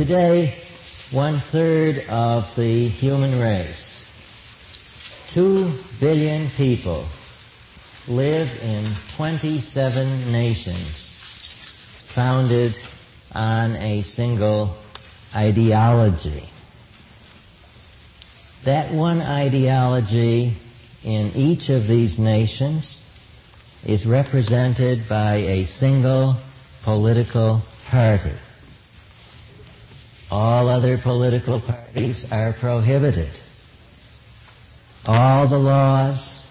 Today, one third of the human race, two billion people, live in 27 nations founded on a single ideology. That one ideology in each of these nations is represented by a single political party. All other political parties are prohibited. All the laws,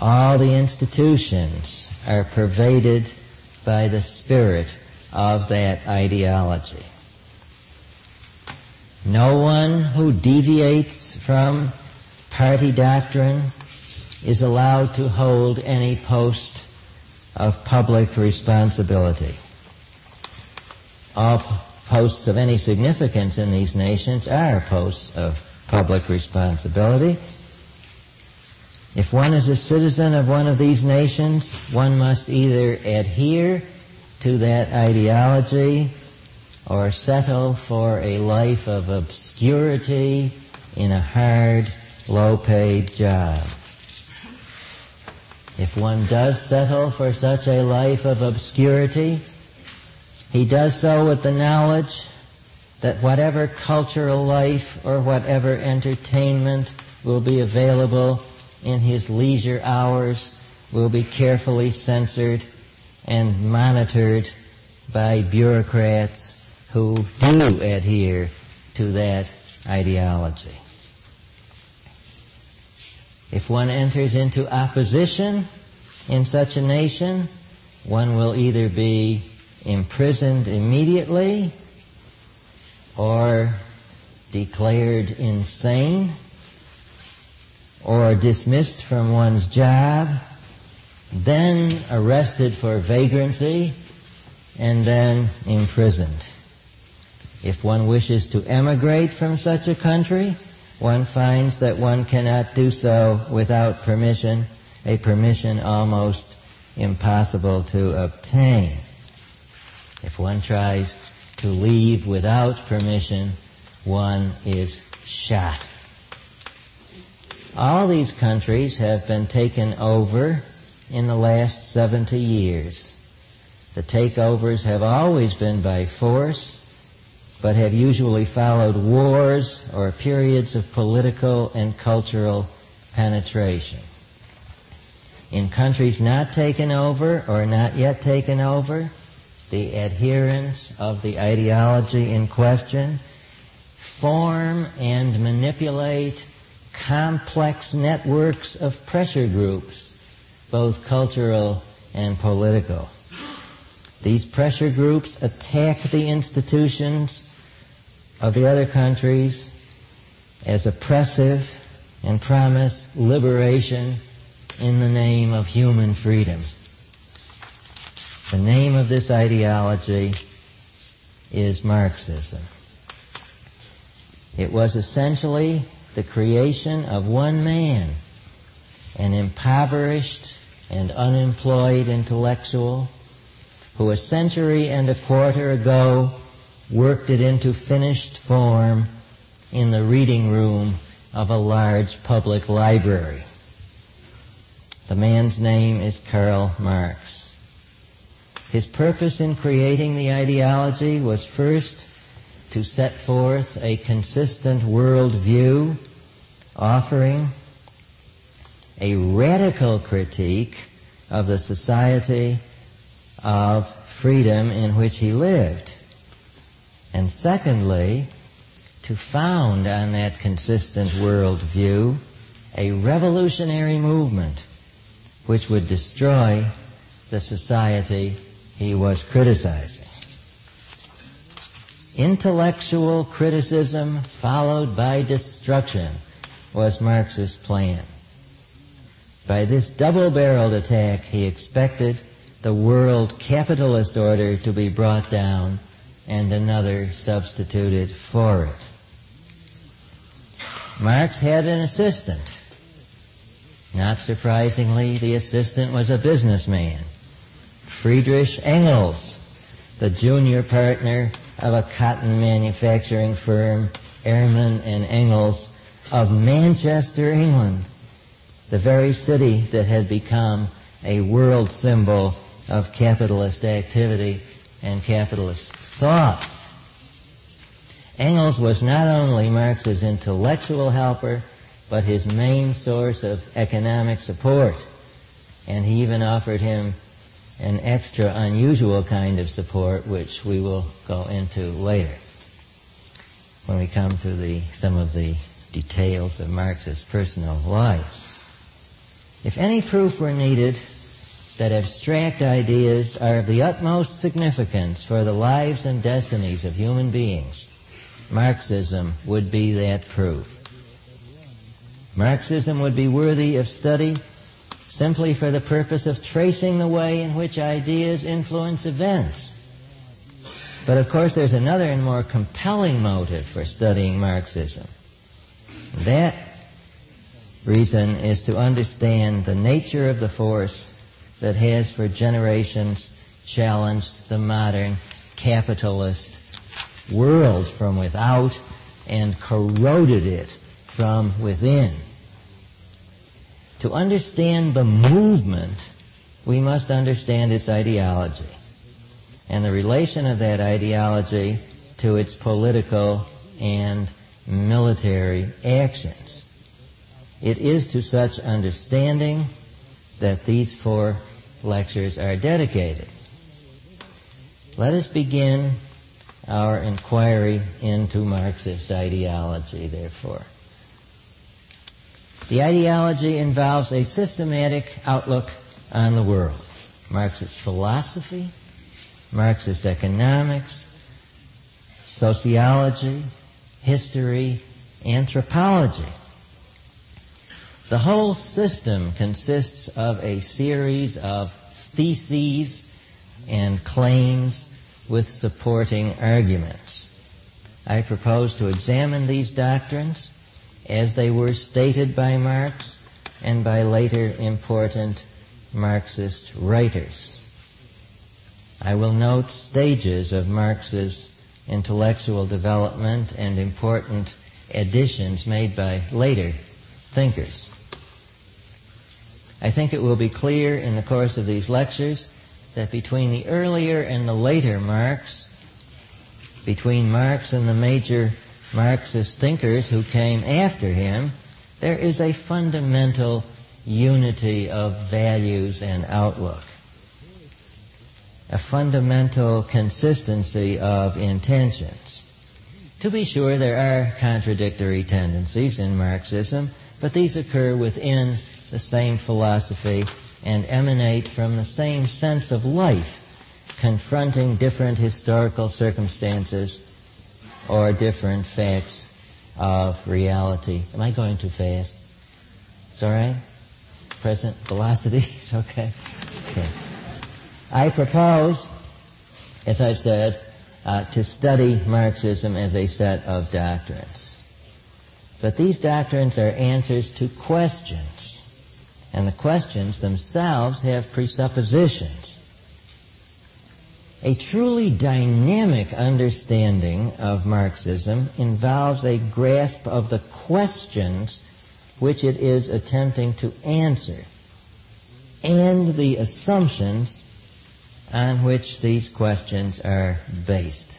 all the institutions are pervaded by the spirit of that ideology. No one who deviates from party doctrine is allowed to hold any post of public responsibility. All posts of any significance in these nations are posts of public responsibility. If one is a citizen of one of these nations, one must either adhere to that ideology or settle for a life of obscurity in a hard, low-paid job. If one does settle for such a life of obscurity, he does so with the knowledge that whatever cultural life or whatever entertainment will be available in his leisure hours will be carefully censored and monitored by bureaucrats who do adhere to that ideology. If one enters into opposition in such a nation, one will either be imprisoned immediately or declared insane or dismissed from one's job, then arrested for vagrancy, and then imprisoned. If one wishes to emigrate from such a country, one finds that one cannot do so without permission, a permission almost impossible to obtain. If one tries to leave without permission, one is shot. All these countries have been taken over in the last 70 years. The takeovers have always been by force, but have usually followed wars or periods of political and cultural penetration. In countries not taken over or not yet taken over, the adherents of the ideology in question form and manipulate complex networks of pressure groups, both cultural and political. These pressure groups attack the institutions of the other countries as oppressive and promise liberation in the name of human freedom. The name of this ideology is Marxism. It was essentially the creation of one man, an impoverished and unemployed intellectual who a century and a quarter ago worked it into finished form in the reading room of a large public library. The man's name is Karl Marx. His purpose in creating the ideology was first to set forth a consistent worldview offering a radical critique of the society of freedom in which he lived. And secondly, to found on that consistent worldview a revolutionary movement which would destroy the society he was criticizing. Intellectual criticism followed by destruction was Marx's plan. By this double-barreled attack, he expected the world capitalist order to be brought down and another substituted for it. Marx had an assistant. Not surprisingly, the assistant was a businessman. Friedrich Engels, the junior partner of a cotton manufacturing firm, Ermen and Engels, of Manchester, England, the very city that had become a world symbol of capitalist activity and capitalist thought. Engels was not only Marx's intellectual helper, but his main source of economic support. And he even offered him an extra unusual kind of support, which we will go into later when we come to the, some of the details of Marx's personal life. If any proof were needed that abstract ideas are of the utmost significance for the lives and destinies of human beings, Marxism would be that proof. Marxism would be worthy of study simply for the purpose of tracing the way in which ideas influence events. But of course there's another and more compelling motive for studying Marxism. That reason is to understand the nature of the force that has for generations challenged the modern capitalist world from without and corroded it from within. To understand the movement, we must understand its ideology and the relation of that ideology to its political and military actions. It is to such understanding that these four lectures are dedicated. Let us begin our inquiry into Marxist ideology, therefore. The ideology involves a systematic outlook on the world. Marxist philosophy, Marxist economics, sociology, history, anthropology. The whole system consists of a series of theses and claims with supporting arguments. I propose to examine these doctrines as they were stated by Marx and by later important Marxist writers. I will note stages of Marx's intellectual development and important additions made by later thinkers. I think it will be clear in the course of these lectures that between the earlier and the later Marx, between Marx and the major Marxist thinkers who came after him, there is a fundamental unity of values and outlook. A fundamental consistency of intentions. To be sure, there are contradictory tendencies in Marxism, but these occur within the same philosophy and emanate from the same sense of life, confronting different historical circumstances or different facts of reality. Am I going too fast? It's all right? Present velocity is okay? okay. I propose, as I've said, uh, to study Marxism as a set of doctrines. But these doctrines are answers to questions and the questions themselves have presuppositions. A truly dynamic understanding of Marxism involves a grasp of the questions which it is attempting to answer and the assumptions on which these questions are based.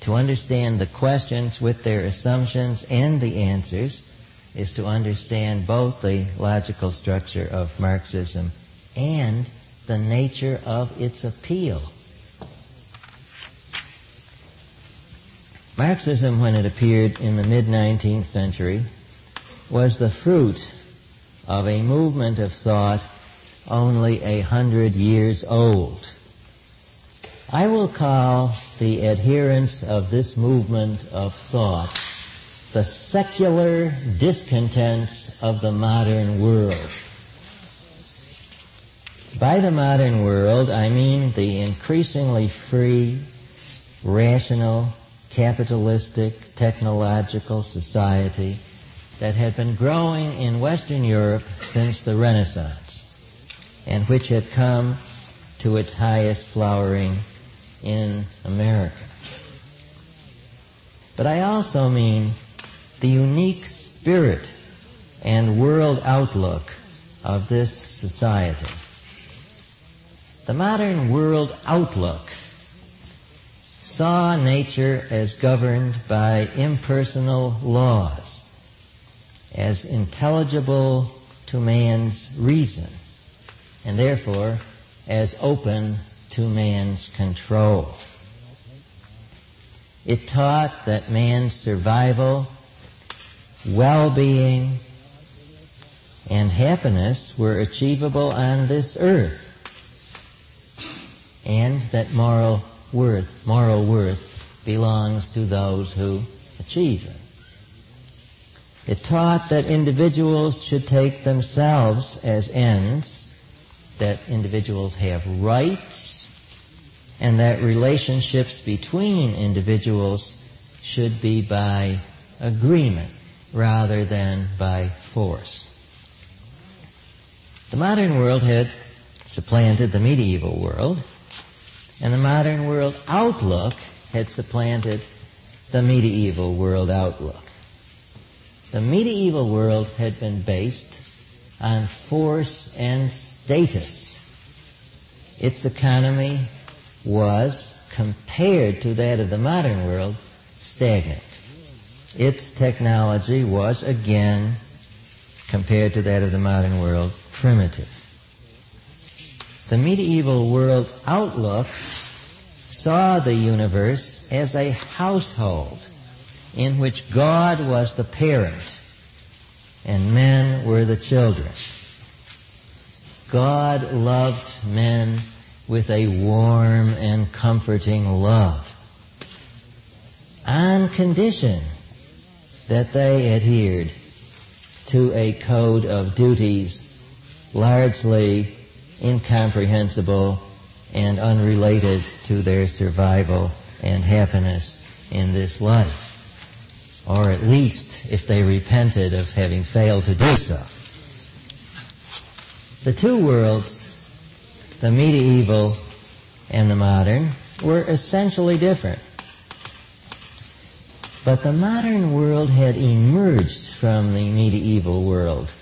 To understand the questions with their assumptions and the answers, is to understand both the logical structure of Marxism and the nature of its appeal. Marxism, when it appeared in the mid-19th century, was the fruit of a movement of thought only a hundred years old. I will call the adherents of this movement of thought the secular discontents of the modern world. By the modern world, I mean the increasingly free, rational, capitalistic, technological society that had been growing in Western Europe since the Renaissance and which had come to its highest flowering in America. But I also mean the unique spirit and world outlook of this society. The modern world outlook saw nature as governed by impersonal laws, as intelligible to man's reason, and therefore as open to man's control. It taught that man's survival, well-being, and happiness were achievable on this earth, and that moral worth, moral worth belongs to those who achieve it. It taught that individuals should take themselves as ends, that individuals have rights, and that relationships between individuals should be by agreement rather than by force. The modern world had supplanted the medieval world, and the modern world outlook had supplanted the medieval world outlook. The medieval world had been based on force and status. Its economy was, compared to that of the modern world, stagnant. Its technology was, again, compared to that of the modern world, primitive. The medieval world outlook saw the universe as a household in which God was the parent and men were the children. God loved men with a warm and comforting love on condition that they adhered to a code of duties largely incomprehensible and unrelated to their survival and happiness in this life. Or at least if they repented of having failed to do so. The two worlds, the medieval and the modern, were essentially different. But the modern world had emerged from the medieval world,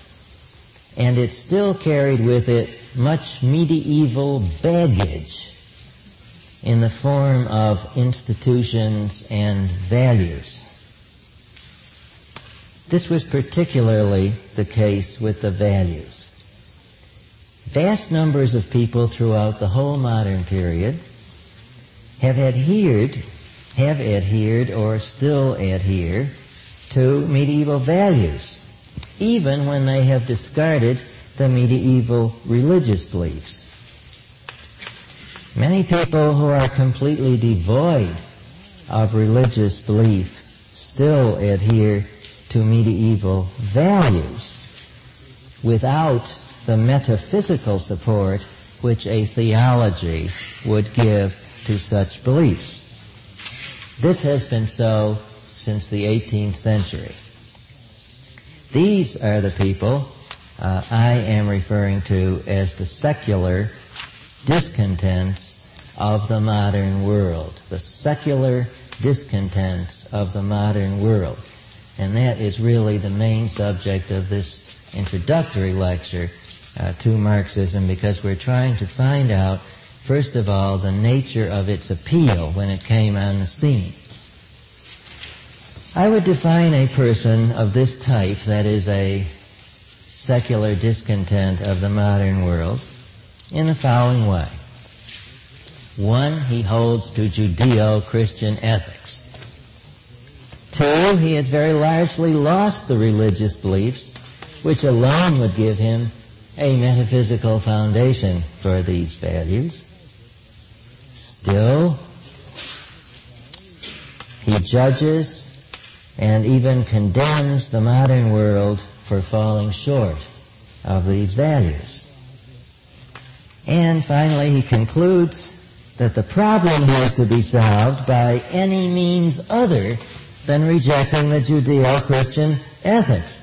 and it still carried with it much medieval baggage in the form of institutions and values. This was particularly the case with the values. Vast numbers of people throughout the whole modern period have adhered, have adhered or still adhere to medieval values, even when they have discarded the medieval religious beliefs. Many people who are completely devoid of religious belief still adhere to medieval values without the metaphysical support which a theology would give to such beliefs. This has been so since the 18th century. These are the people uh, I am referring to as the secular discontents of the modern world. The secular discontents of the modern world. And that is really the main subject of this introductory lecture uh, to Marxism because we're trying to find out, first of all, the nature of its appeal when it came on the scene. I would define a person of this type, that is a secular discontent of the modern world in the following way. One, he holds to Judeo-Christian ethics. Two, he has very largely lost the religious beliefs which alone would give him a metaphysical foundation for these values. Still, he judges and even condemns the modern world for falling short of these values. And finally, he concludes that the problem has to be solved by any means other than rejecting the Judeo-Christian ethics.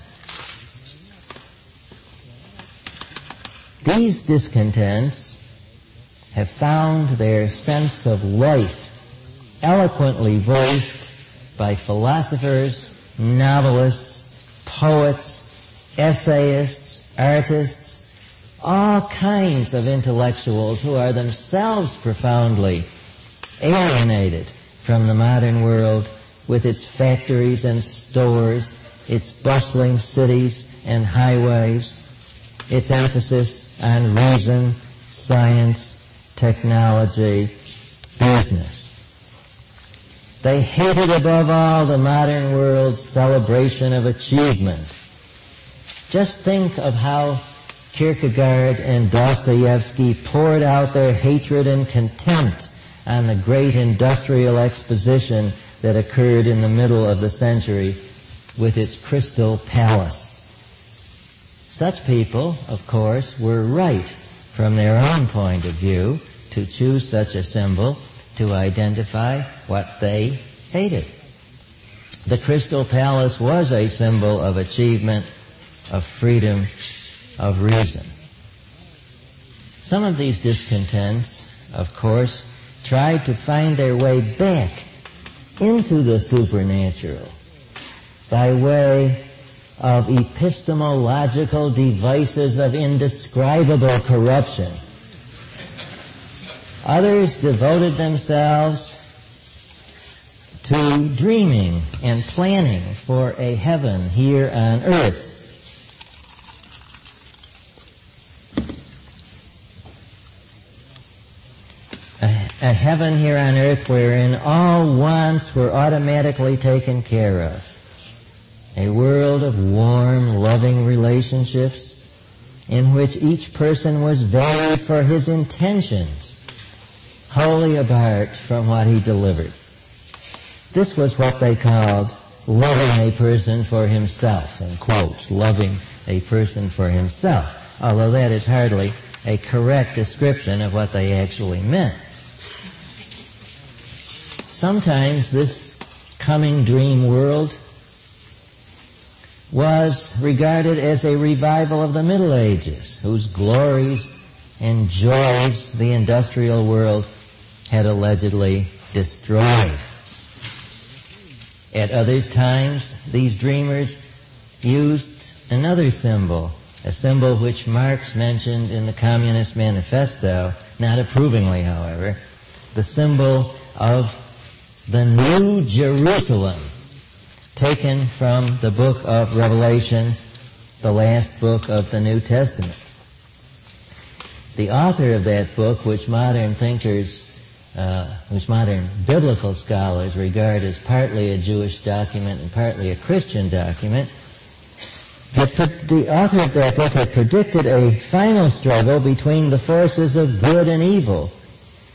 These discontents have found their sense of life eloquently voiced by philosophers, novelists, poets, essayists, artists, all kinds of intellectuals who are themselves profoundly alienated from the modern world with its factories and stores, its bustling cities and highways, its emphasis on reason, science, technology, business. They hated above all the modern world's celebration of achievement. Just think of how Kierkegaard and Dostoevsky poured out their hatred and contempt on the great industrial exposition that occurred in the middle of the century with its crystal palace. Such people, of course, were right from their own point of view to choose such a symbol to identify what they hated. The Crystal Palace was a symbol of achievement, of freedom, of reason. Some of these discontents, of course, tried to find their way back into the supernatural by way of epistemological devices of indescribable corruption Others devoted themselves to dreaming and planning for a heaven here on earth. A, heaven here on earth wherein all wants were automatically taken care of. A world of warm, loving relationships in which each person was valued for his intentions wholly apart from what he delivered. This was what they called loving a person for himself, in quotes, loving a person for himself, although that is hardly a correct description of what they actually meant. Sometimes this coming dream world was regarded as a revival of the Middle Ages, whose glories and joys the industrial world had allegedly destroyed. At other times, these dreamers used another symbol, a symbol which Marx mentioned in the Communist Manifesto, not approvingly, however, the symbol of the New Jerusalem, taken from the book of Revelation, the last book of the New Testament. The author of that book, which modern thinkers uh, which modern biblical scholars regard as partly a Jewish document and partly a Christian document, the, the author of that book had predicted a final struggle between the forces of good and evil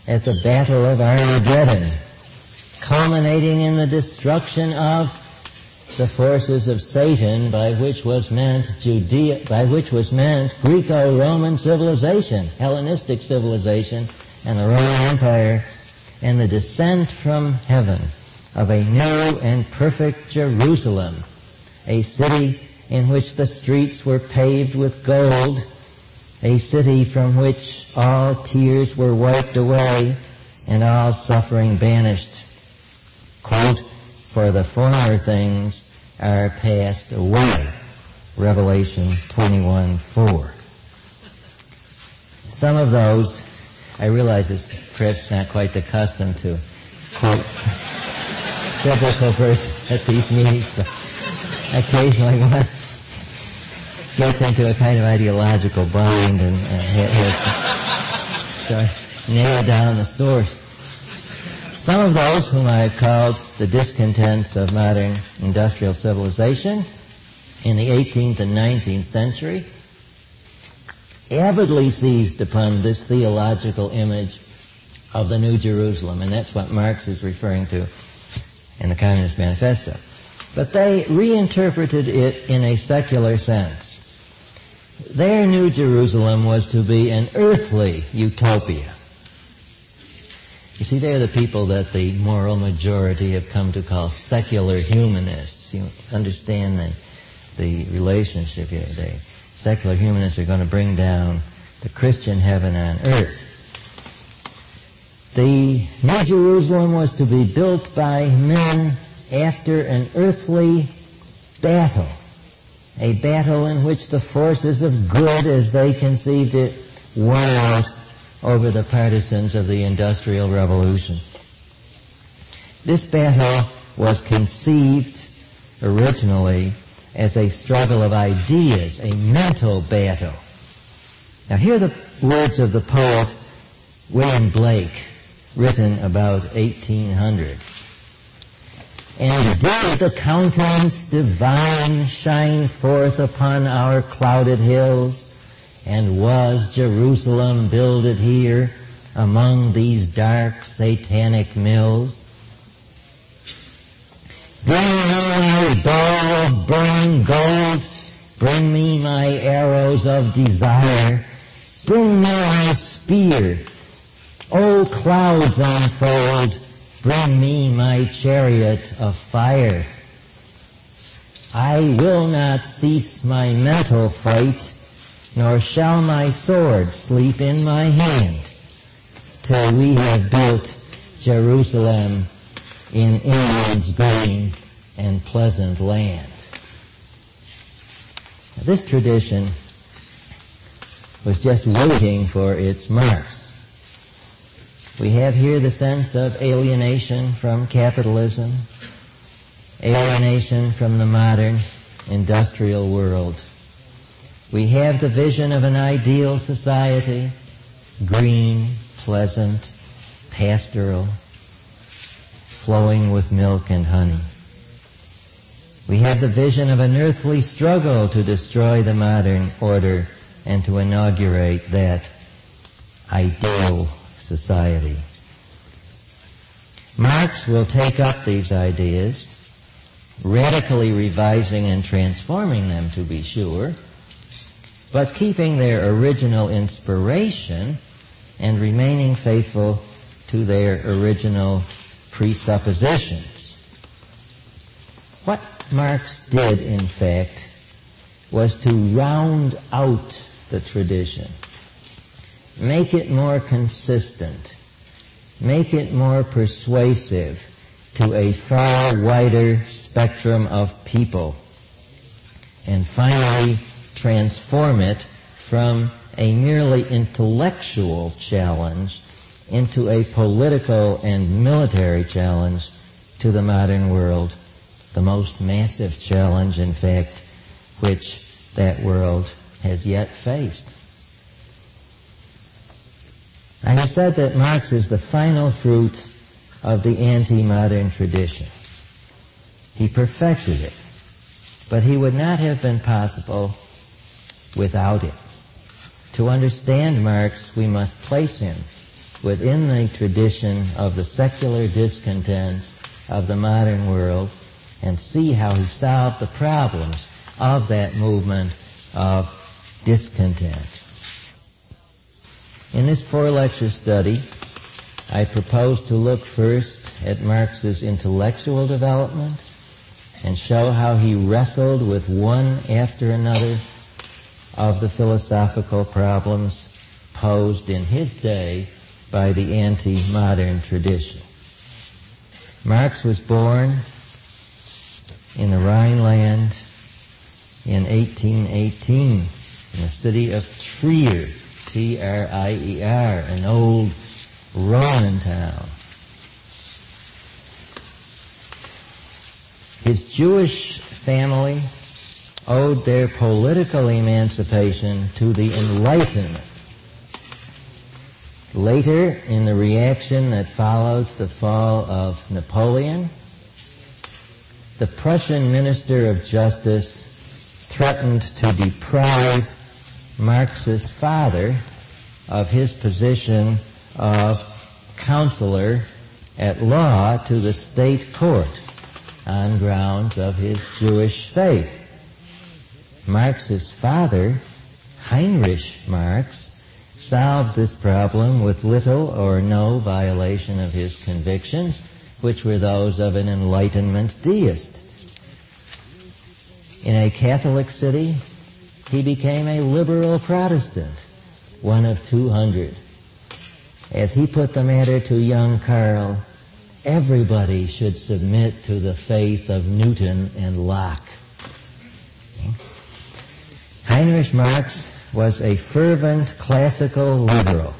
at the Battle of Armageddon, culminating in the destruction of the forces of Satan, by which was meant Judea, by which was meant Greco-Roman civilization, Hellenistic civilization, and the Roman Empire and the descent from heaven of a new and perfect Jerusalem, a city in which the streets were paved with gold, a city from which all tears were wiped away and all suffering banished. Quote, for the former things are passed away. Revelation 21, 4. Some of those I realize it's perhaps not quite the custom to quote biblical verses at these meetings, but occasionally one gets into a kind of ideological bind and uh, has to nail down the source. Some of those whom I have called the discontents of modern industrial civilization in the 18th and 19th century avidly seized upon this theological image of the New Jerusalem, and that's what Marx is referring to in the Communist Manifesto. But they reinterpreted it in a secular sense. Their New Jerusalem was to be an earthly utopia. You see, they're the people that the moral majority have come to call secular humanists. You understand the, the relationship here. The secular humanists are going to bring down the Christian heaven on earth. The New Jerusalem was to be built by men after an earthly battle, a battle in which the forces of good, as they conceived it, won out over the partisans of the Industrial Revolution. This battle was conceived originally as a struggle of ideas, a mental battle. Now hear the words of the poet William Blake, written about 1800. And did the countenance divine shine forth upon our clouded hills? And was Jerusalem builded here among these dark satanic mills? Bring me my bow of burning gold. Bring me my arrows of desire. Bring me my spear. O clouds unfold. Bring me my chariot of fire. I will not cease my mental fight, nor shall my sword sleep in my hand, till we have built Jerusalem in England's green and pleasant land. This tradition was just waiting for its Marx. We have here the sense of alienation from capitalism, alienation from the modern industrial world. We have the vision of an ideal society, green, pleasant, pastoral, flowing with milk and honey. We have the vision of an earthly struggle to destroy the modern order and to inaugurate that ideal society. Marx will take up these ideas, radically revising and transforming them to be sure, but keeping their original inspiration and remaining faithful to their original presuppositions. What Marx did, in fact, was to round out the tradition, make it more consistent, make it more persuasive to a far wider spectrum of people, and finally transform it from a merely intellectual challenge into a political and military challenge to the modern world, the most massive challenge, in fact, which that world has yet faced. I have said that Marx is the final fruit of the anti-modern tradition. He perfected it, but he would not have been possible without it. To understand Marx, we must place him within the tradition of the secular discontents of the modern world and see how he solved the problems of that movement of discontent. In this four lecture study, I propose to look first at Marx's intellectual development and show how he wrestled with one after another of the philosophical problems posed in his day by the anti-modern tradition. Marx was born in the Rhineland in 1818 in the city of Trier, T-R-I-E-R, an old Roman town. His Jewish family owed their political emancipation to the Enlightenment Later, in the reaction that followed the fall of Napoleon, the Prussian Minister of Justice threatened to deprive Marx's father of his position of counselor at law to the state court on grounds of his Jewish faith. Marx's father, Heinrich Marx, solved this problem with little or no violation of his convictions, which were those of an Enlightenment deist. In a Catholic city, he became a liberal Protestant, one of 200. as he put the matter to young Karl, everybody should submit to the faith of Newton and Locke. Heinrich Marx was a fervent classical liberal.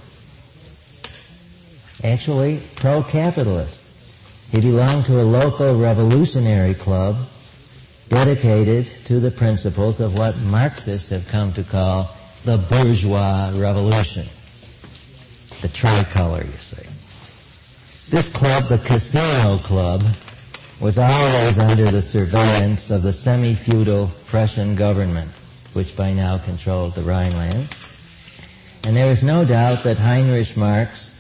Actually, pro-capitalist. He belonged to a local revolutionary club dedicated to the principles of what Marxists have come to call the bourgeois revolution. The tricolor, you see. This club, the Casino Club, was always under the surveillance of the semi-feudal Prussian government, which by now controlled the Rhineland. And there is no doubt that Heinrich Marx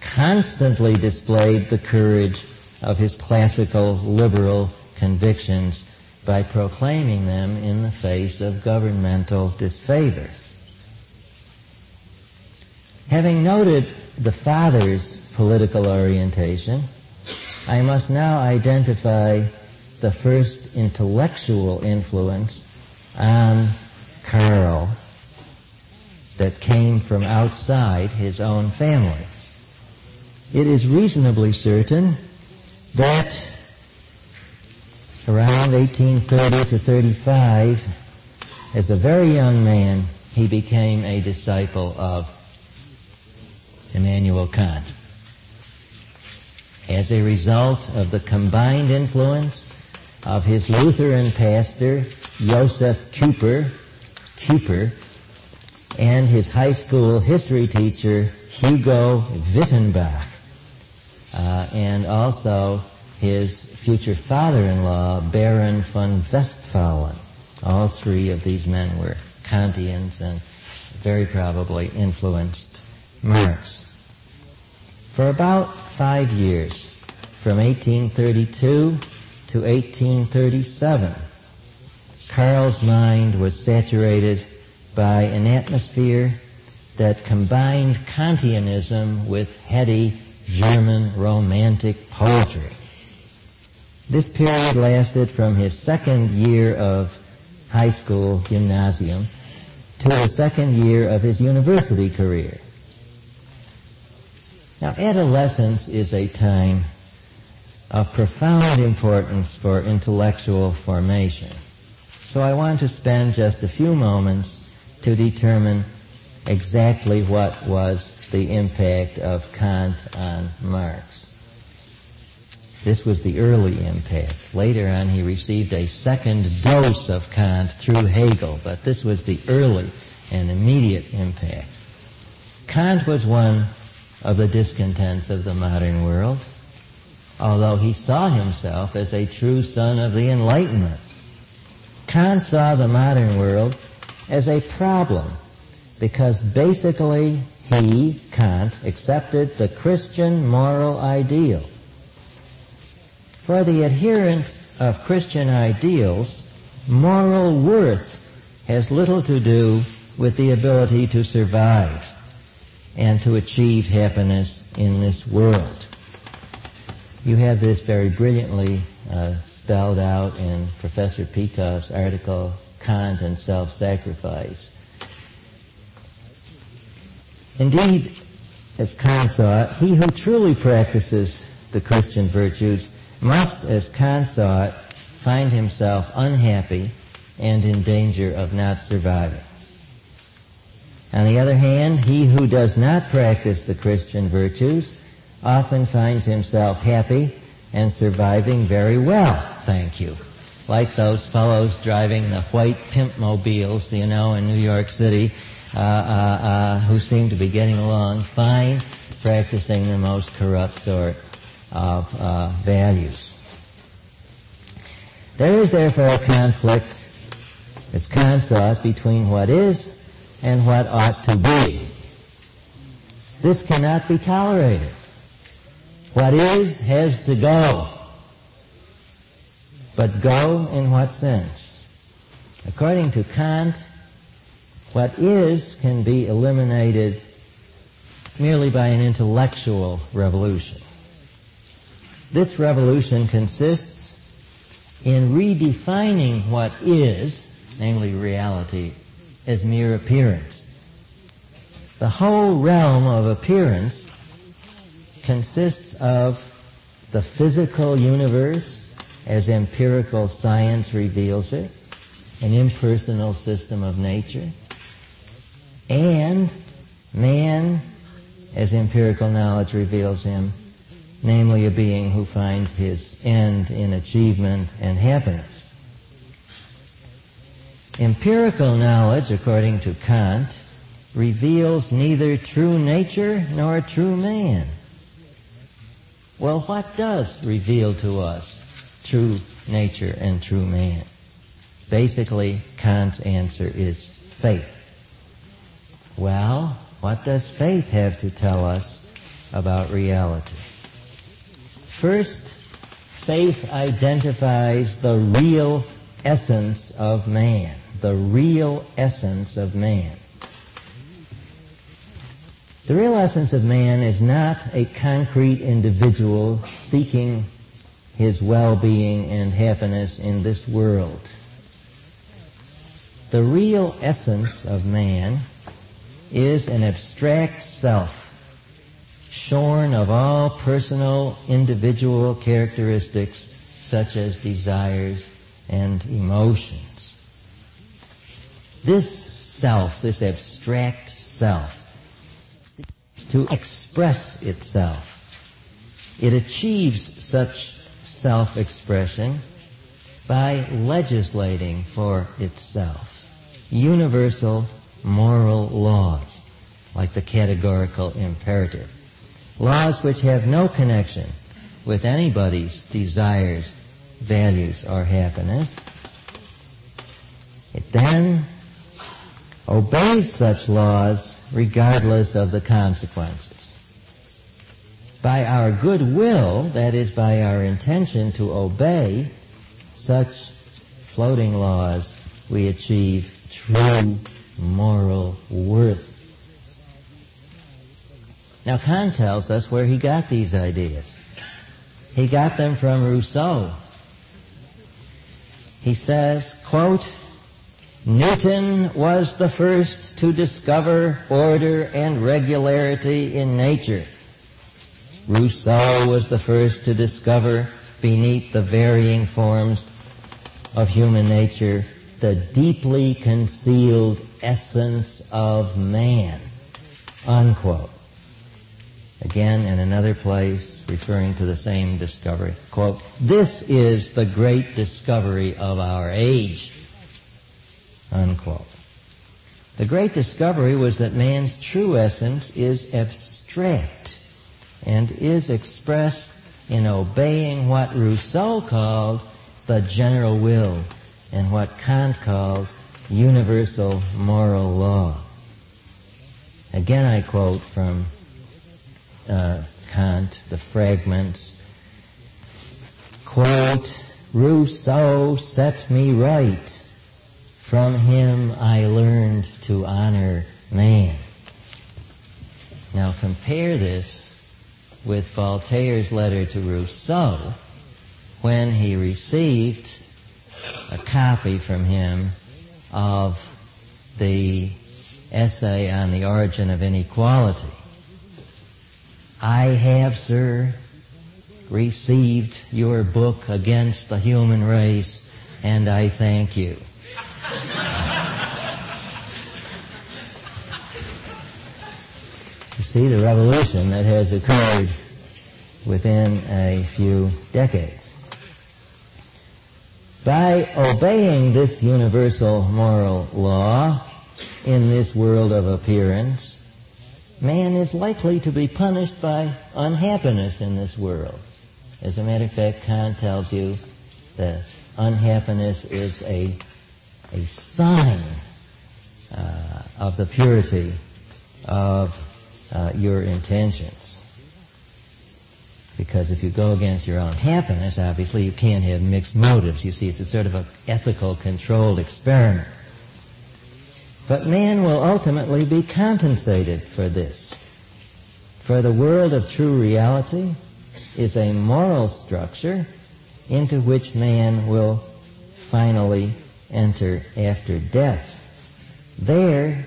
constantly displayed the courage of his classical liberal convictions by proclaiming them in the face of governmental disfavor. Having noted the father's political orientation, I must now identify the first intellectual influence on Karl that came from outside his own family. It is reasonably certain that around 1830 to 35, as a very young man, he became a disciple of Immanuel Kant. As a result of the combined influence of his Lutheran pastor, Joseph Kuyper, Kuyper, and his high school history teacher, Hugo Wyttenbach, uh, and also his future father-in-law, Baron von Westphalen. All three of these men were Kantians and very probably influenced Marx. For about five years, from 1832 to 1837, Karl's mind was saturated by an atmosphere that combined Kantianism with heady German romantic poetry. This period lasted from his second year of high school gymnasium to the second year of his university career. Now, adolescence is a time of profound importance for intellectual formation. So I want to spend just a few moments to determine exactly what was the impact of Kant on Marx. This was the early impact. Later on he received a second dose of Kant through Hegel, but this was the early and immediate impact. Kant was one of the discontents of the modern world, although he saw himself as a true son of the Enlightenment. Kant saw the modern world as a problem because basically he, Kant, accepted the Christian moral ideal. For the adherent of Christian ideals, moral worth has little to do with the ability to survive and to achieve happiness in this world. You have this very brilliantly uh, spelled out in Professor Peikoff's article, Kant and Self-Sacrifice. Indeed, as Kant saw it, he who truly practices the Christian virtues must, as Kant saw it, find himself unhappy and in danger of not surviving. On the other hand, he who does not practice the Christian virtues often finds himself happy and surviving very well, thank you. Like those fellows driving the white pimp mobiles, you know, in New York City, uh, uh, uh, who seem to be getting along fine, practicing the most corrupt sort of uh, values. There is therefore a conflict, as Kant saw it, between what is and what ought to be. This cannot be tolerated. What is has to go. But go in what sense? According to Kant, what is can be eliminated merely by an intellectual revolution. This revolution consists in redefining what is, namely reality, as mere appearance. The whole realm of appearance consists of the physical universe as empirical science reveals it, an impersonal system of nature, and man as empirical knowledge reveals him, namely a being who finds his end in achievement and happiness. Empirical knowledge, according to Kant, reveals neither true nature nor true man. Well, what does reveal to us true nature and true man? Basically, Kant's answer is faith. Well, what does faith have to tell us about reality? First, faith identifies the real essence of man. The real essence of man. The real essence of man is not a concrete individual seeking his well-being and happiness in this world. The real essence of man is an abstract self, shorn of all personal, individual characteristics such as desires and emotions. This self, this abstract self, to express itself. It achieves such self-expression by legislating for itself universal moral laws, like the categorical imperative. Laws which have no connection with anybody's desires, values, or happiness. It then obeys such laws regardless of the consequences. By our goodwill, that is by our intention to obey such floating laws, we achieve true moral worth. Now Kant tells us where he got these ideas. He got them from Rousseau. He says, quote, Newton was the first to discover order and regularity in nature. Rousseau was the first to discover beneath the varying forms of human nature the deeply concealed essence of man. Unquote. Again, in another place, referring to the same discovery, quote, this is the great discovery of our age. Unquote. The great discovery was that man's true essence is abstract and is expressed in obeying what Rousseau called the general will and what Kant called universal moral law. Again, I quote from uh, Kant, the fragments, quote, Rousseau set me right from him I learned to honor man. Now compare this with Voltaire's letter to Rousseau when he received a copy from him of the essay on the origin of inequality. I have, sir, received your book against the human race, and I thank you. You see the revolution that has occurred within a few decades. By obeying this universal moral law in this world of appearance, man is likely to be punished by unhappiness in this world. As a matter of fact, Kant tells you that unhappiness is a a sign uh, of the purity of uh, your intentions. Because if you go against your own happiness, obviously you can't have mixed motives. You see, it's a sort of an ethical controlled experiment. But man will ultimately be compensated for this. For the world of true reality is a moral structure into which man will finally enter after death. There,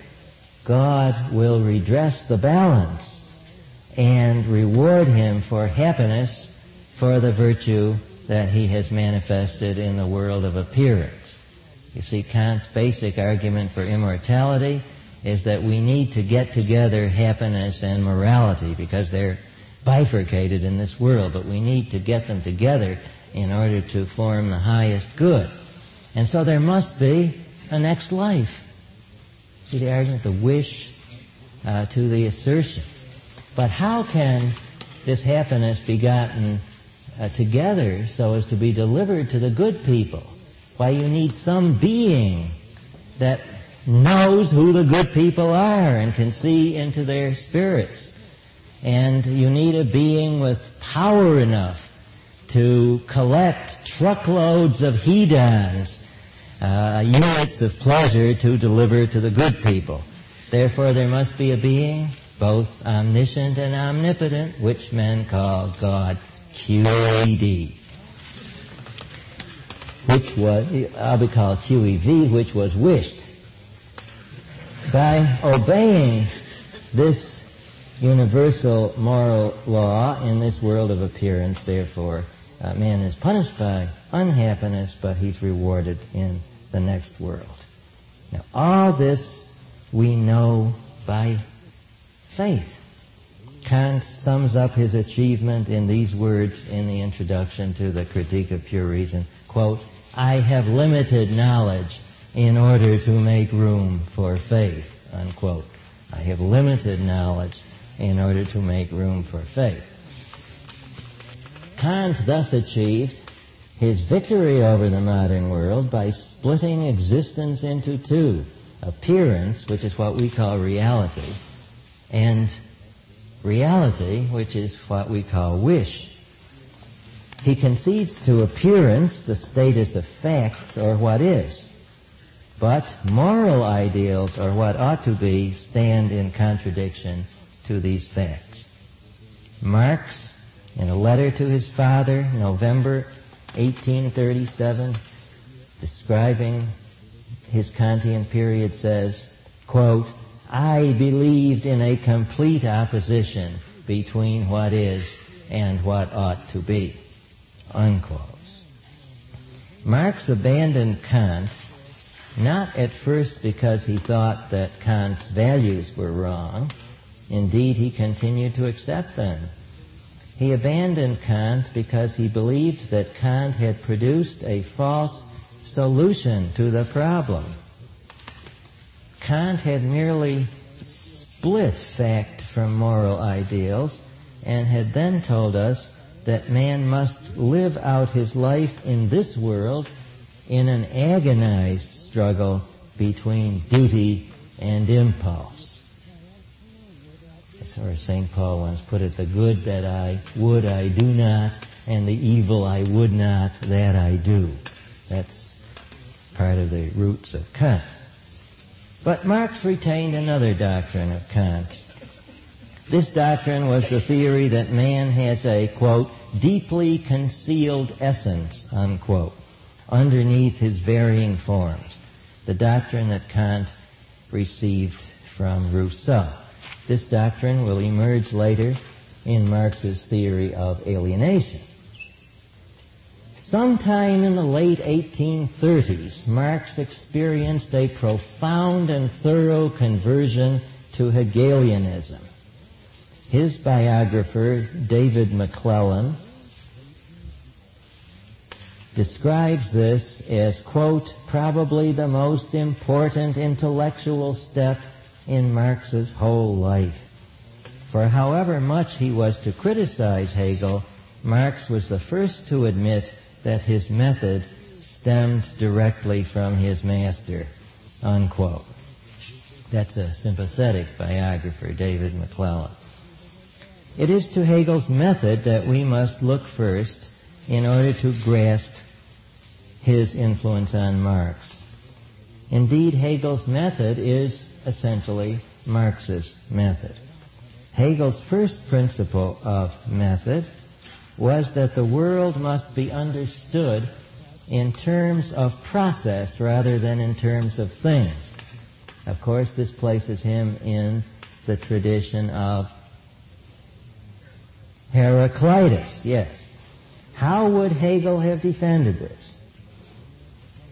God will redress the balance and reward him for happiness for the virtue that he has manifested in the world of appearance. You see, Kant's basic argument for immortality is that we need to get together happiness and morality because they're bifurcated in this world, but we need to get them together in order to form the highest good. And so there must be a next life. See the argument, the wish uh, to the assertion. But how can this happiness be gotten uh, together so as to be delivered to the good people? Why, you need some being that knows who the good people are and can see into their spirits. And you need a being with power enough to collect truckloads of hedons, uh, units of pleasure to deliver to the good people. Therefore, there must be a being both omniscient and omnipotent, which men call God QED. Which was, I'll be called QEV, which was wished. By obeying this universal moral law in this world of appearance, therefore, uh, man is punished by unhappiness, but he's rewarded in the next world. Now, all this we know by faith. Kant sums up his achievement in these words in the introduction to the Critique of Pure Reason. Quote, I have limited knowledge in order to make room for faith. Unquote. I have limited knowledge in order to make room for faith. Kant thus achieved his victory over the modern world by splitting existence into two. Appearance, which is what we call reality, and reality, which is what we call wish. He concedes to appearance the status of facts or what is. But moral ideals or what ought to be stand in contradiction to these facts. Marx, in a letter to his father, November 1837, describing his Kantian period says, quote, I believed in a complete opposition between what is and what ought to be. Unquote. Marx abandoned Kant not at first because he thought that Kant's values were wrong. Indeed, he continued to accept them. He abandoned Kant because he believed that Kant had produced a false solution to the problem. Kant had merely split fact from moral ideals and had then told us that man must live out his life in this world in an agonized struggle between duty and impulse. Or St. Paul once put it, the good that I would I do not, and the evil I would not, that I do. That's part of the roots of Kant. But Marx retained another doctrine of Kant. This doctrine was the theory that man has a, quote, deeply concealed essence, unquote, underneath his varying forms. The doctrine that Kant received from Rousseau. This doctrine will emerge later in Marx's theory of alienation. Sometime in the late 1830s, Marx experienced a profound and thorough conversion to Hegelianism. His biographer, David McLellan, describes this as, quote, probably the most important intellectual step in Marx's whole life. For however much he was to criticize Hegel, Marx was the first to admit that his method stemmed directly from his master, unquote. That's a sympathetic biographer, David McLellan. It is to Hegel's method that we must look first in order to grasp his influence on Marx. Indeed, Hegel's method is essentially Marx's method. Hegel's first principle of method was that the world must be understood in terms of process rather than in terms of things. Of course, this places him in the tradition of Heraclitus, yes. How would Hegel have defended this?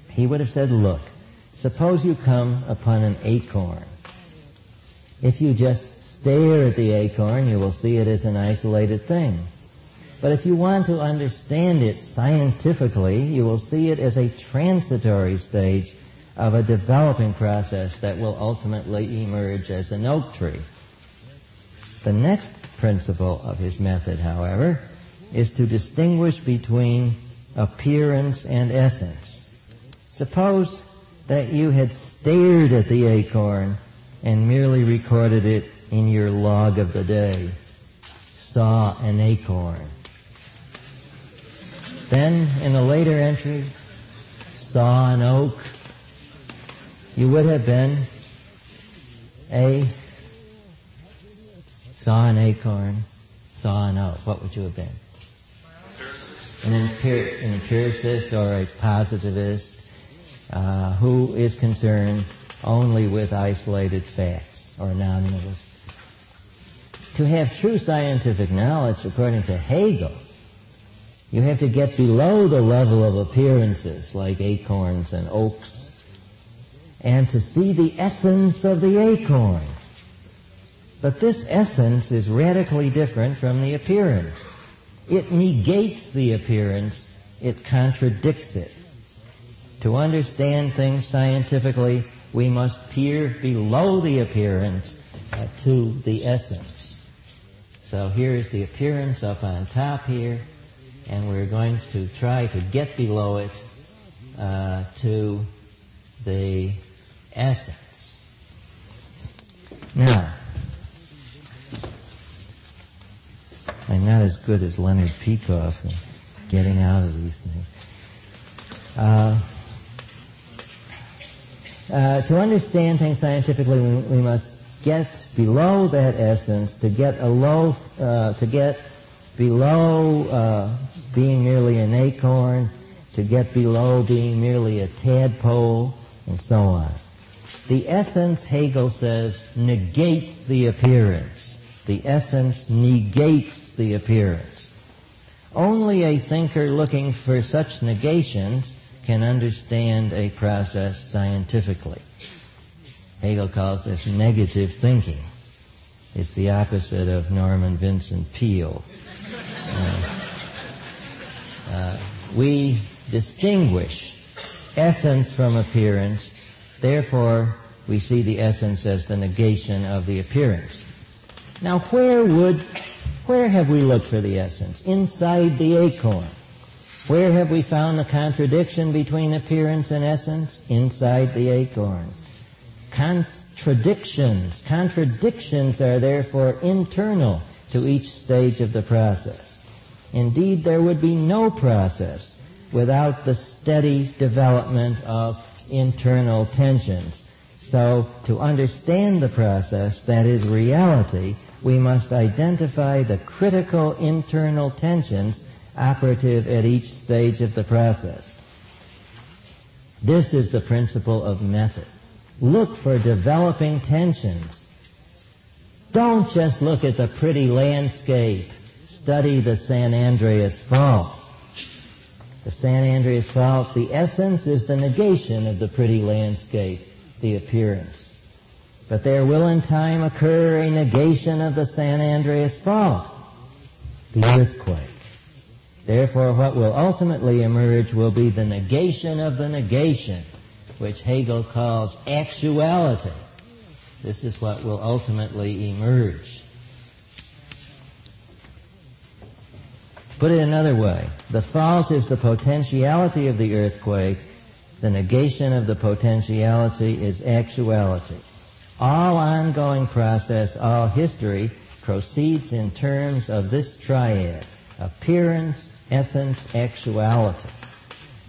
He would have said, look, suppose you come upon an acorn. If you just stare at the acorn, you will see it as an isolated thing. But if you want to understand it scientifically, you will see it as a transitory stage of a developing process that will ultimately emerge as an oak tree. The next principle of his method, however, is to distinguish between appearance and essence. Suppose that you had stared at the acorn and merely recorded it in your log of the day. Saw an acorn. Then, in a later entry, saw an oak. You would have been a saw an acorn, saw an oak. What would you have been? An, an empiricist or a positivist uh, who is concerned only with isolated facts or nominalist. To have true scientific knowledge, according to Hegel, you have to get below the level of appearances like acorns and oaks and to see the essence of the acorn. But this essence is radically different from the appearance. It negates the appearance. It contradicts it. To understand things scientifically, we must peer below the appearance uh, to the essence. So here's the appearance up on top here and we're going to try to get below it uh, to the essence. Now, I'm not as good as Leonard Peikoff in getting out of these things. Uh, uh, to understand things scientifically, we, we, must get below that essence to get a low, uh, to get below uh, being merely an acorn, to get below being merely a tadpole, and so on. The essence, Hegel says, negates the appearance. The essence negates the appearance. Only a thinker looking for such negations can understand a process scientifically. Hegel calls this negative thinking. It's the opposite of Norman Vincent Peale. Uh, uh, we distinguish essence from appearance. Therefore, we see the essence as the negation of the appearance. Now, where would, where have we looked for the essence? Inside the acorn. Where have we found the contradiction between appearance and essence? Inside the acorn. Contradictions. Contradictions are therefore internal to each stage of the process. Indeed, there would be no process without the steady development of internal tensions. So, to understand the process, that is reality, we must identify the critical internal tensions operative at each stage of the process. This is the principle of method. Look for developing tensions. Don't just look at the pretty landscape study the San Andreas fault. The San Andreas fault, the essence is the negation of the pretty landscape, the appearance. But there will in time occur a negation of the San Andreas fault, the earthquake. Therefore, what will ultimately emerge will be the negation of the negation, which Hegel calls actuality. This is what will ultimately emerge. Put it another way, the fault is the potentiality of the earthquake. The negation of the potentiality is actuality. All ongoing process, all history proceeds in terms of this triad, appearance, essence, actuality.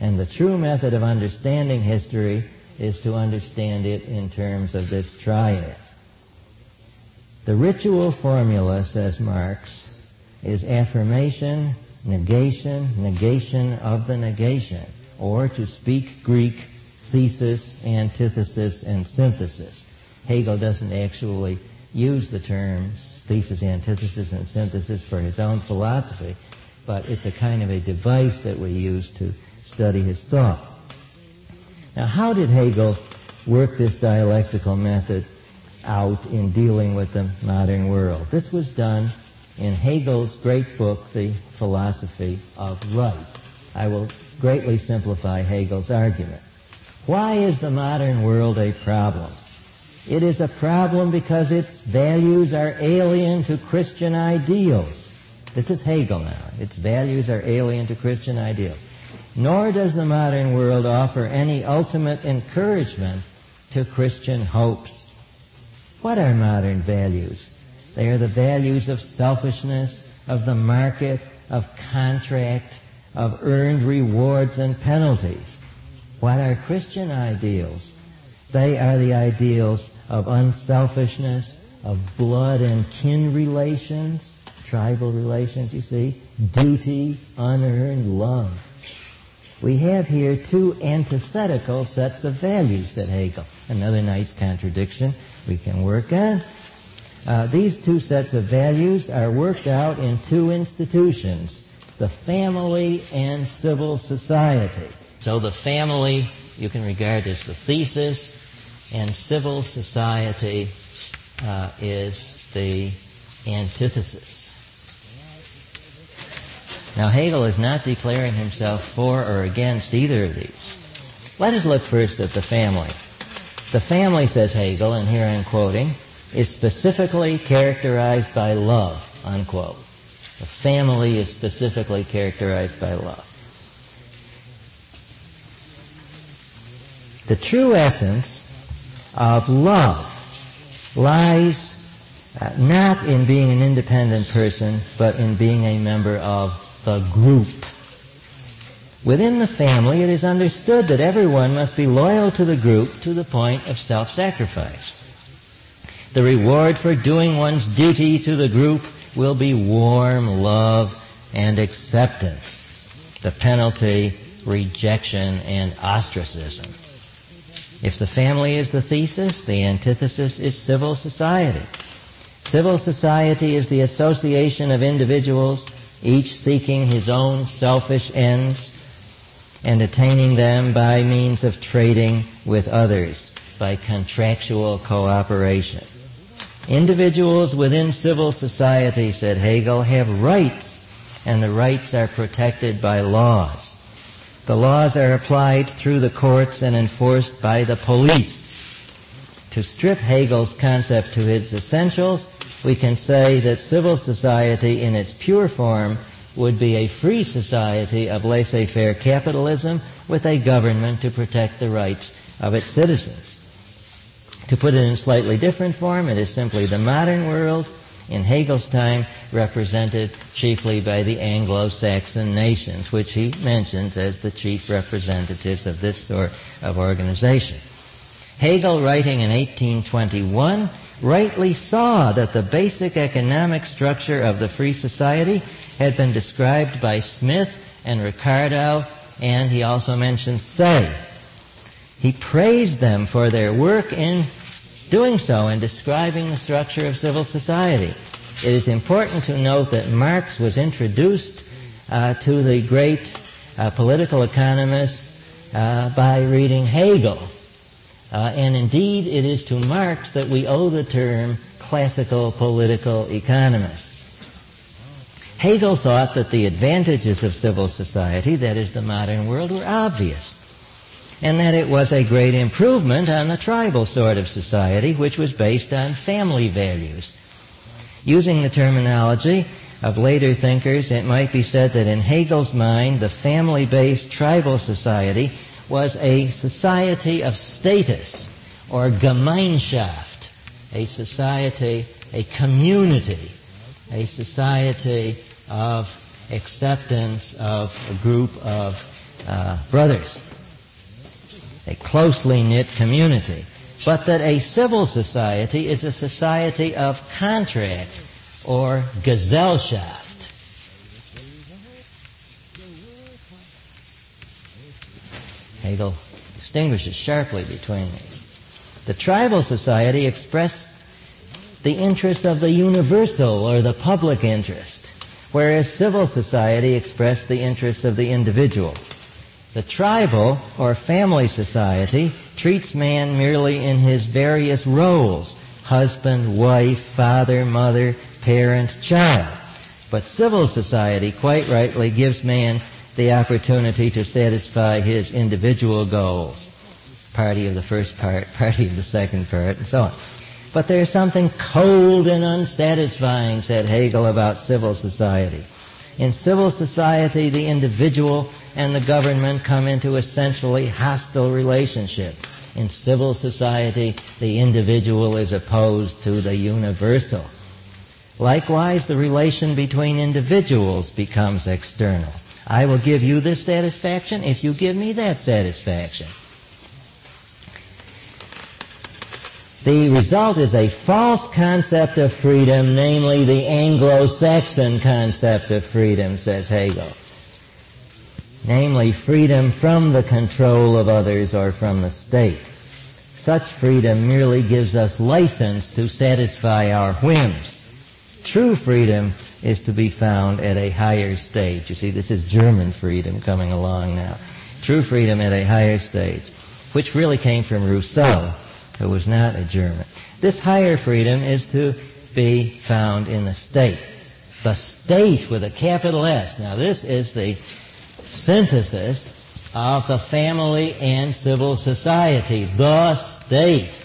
And the true method of understanding history is to understand it in terms of this triad. The ritual formula, says Marx, is affirmation, negation, negation of the negation, or to speak Greek, thesis, antithesis, and synthesis. Hegel doesn't actually use the terms thesis, antithesis, and synthesis for his own philosophy, but it's a kind of a device that we use to study his thought. Now, how did Hegel work this dialectical method out in dealing with the modern world? This was done in Hegel's great book, The Philosophy of Right. I will greatly simplify Hegel's argument. Why is the modern world a problem? It is a problem because its values are alien to Christian ideals. This is Hegel now. Its values are alien to Christian ideals. Nor does the modern world offer any ultimate encouragement to Christian hopes. What are modern values? They are the values of selfishness, of the market, of contract, of earned rewards and penalties. What are Christian ideals? They are the ideals of unselfishness, of blood and kin relations, tribal relations, you see, duty, unearned love. We have here two antithetical sets of values, said Hegel. Another nice contradiction we can work on. Uh, these two sets of values are worked out in two institutions, the family and civil society. So the family you can regard as the thesis, and civil society uh, is the antithesis. Now Hegel is not declaring himself for or against either of these. Let us look first at the family. The family, says Hegel, and here I'm quoting, is specifically characterized by love, unquote. The family is specifically characterized by love. The true essence of love lies uh, not in being an independent person, but in being a member of the group. Within the family, it is understood that everyone must be loyal to the group to the point of self-sacrifice. The reward for doing one's duty to the group will be warm love and acceptance. The penalty, rejection and ostracism. If the family is the thesis, the antithesis is civil society. Civil society is the association of individuals each seeking his own selfish ends and attaining them by means of trading with others, by contractual cooperation. Individuals within civil society, said Hegel, have rights, and the rights are protected by laws. The laws are applied through the courts and enforced by the police. To strip Hegel's concept to its essentials, we can say that civil society in its pure form would be a free society of laissez-faire capitalism with a government to protect the rights of its citizens. To put it in slightly different form, it is simply the modern world in Hegel's time represented chiefly by the Anglo-Saxon nations, which he mentions as the chief representatives of this sort of organization. Hegel, writing in 1821, rightly saw that the basic economic structure of the free society had been described by Smith and Ricardo, and he also mentions Say. He praised them for their work in doing so and describing the structure of civil society. It is important to note that Marx was introduced uh, to the great uh, political economists uh, by reading Hegel. Uh, and indeed, it is to Marx that we owe the term classical political economist. Hegel thought that the advantages of civil society, that is the modern world, were obvious. And that it was a great improvement on the tribal sort of society, which was based on family values. Using the terminology of later thinkers, it might be said that in Hegel's mind, the family-based tribal society was a society of status or Gemeinschaft, a society, a community, a society of acceptance of a group of uh, brothers, a closely knit community, but that a civil society is a society of contract or Gesellschaft. Hegel distinguishes sharply between these. The tribal society expressed the interest of the universal or the public interest, whereas civil society expressed the interests of the individual. The tribal or family society treats man merely in his various roles husband, wife, father, mother, parent, child. But civil society quite rightly gives man the opportunity to satisfy his individual goals. Party of the first part, party of the second part, and so on. But there's something cold and unsatisfying, said Hegel, about civil society. In civil society, the individual and the government come into essentially hostile relationship. In civil society, the individual is opposed to the universal. Likewise, the relation between individuals becomes external. I will give you this satisfaction if you give me that satisfaction. The result is a false concept of freedom, namely the Anglo-Saxon concept of freedom, says Hegel. Namely, freedom from the control of others or from the state. Such freedom merely gives us license to satisfy our whims. True freedom is to be found at a higher stage. You see, this is German freedom coming along now. True freedom at a higher stage, which really came from Rousseau who was not a German. This higher freedom is to be found in the state. The state with a capital S. Now this is the synthesis of the family and civil society. The state.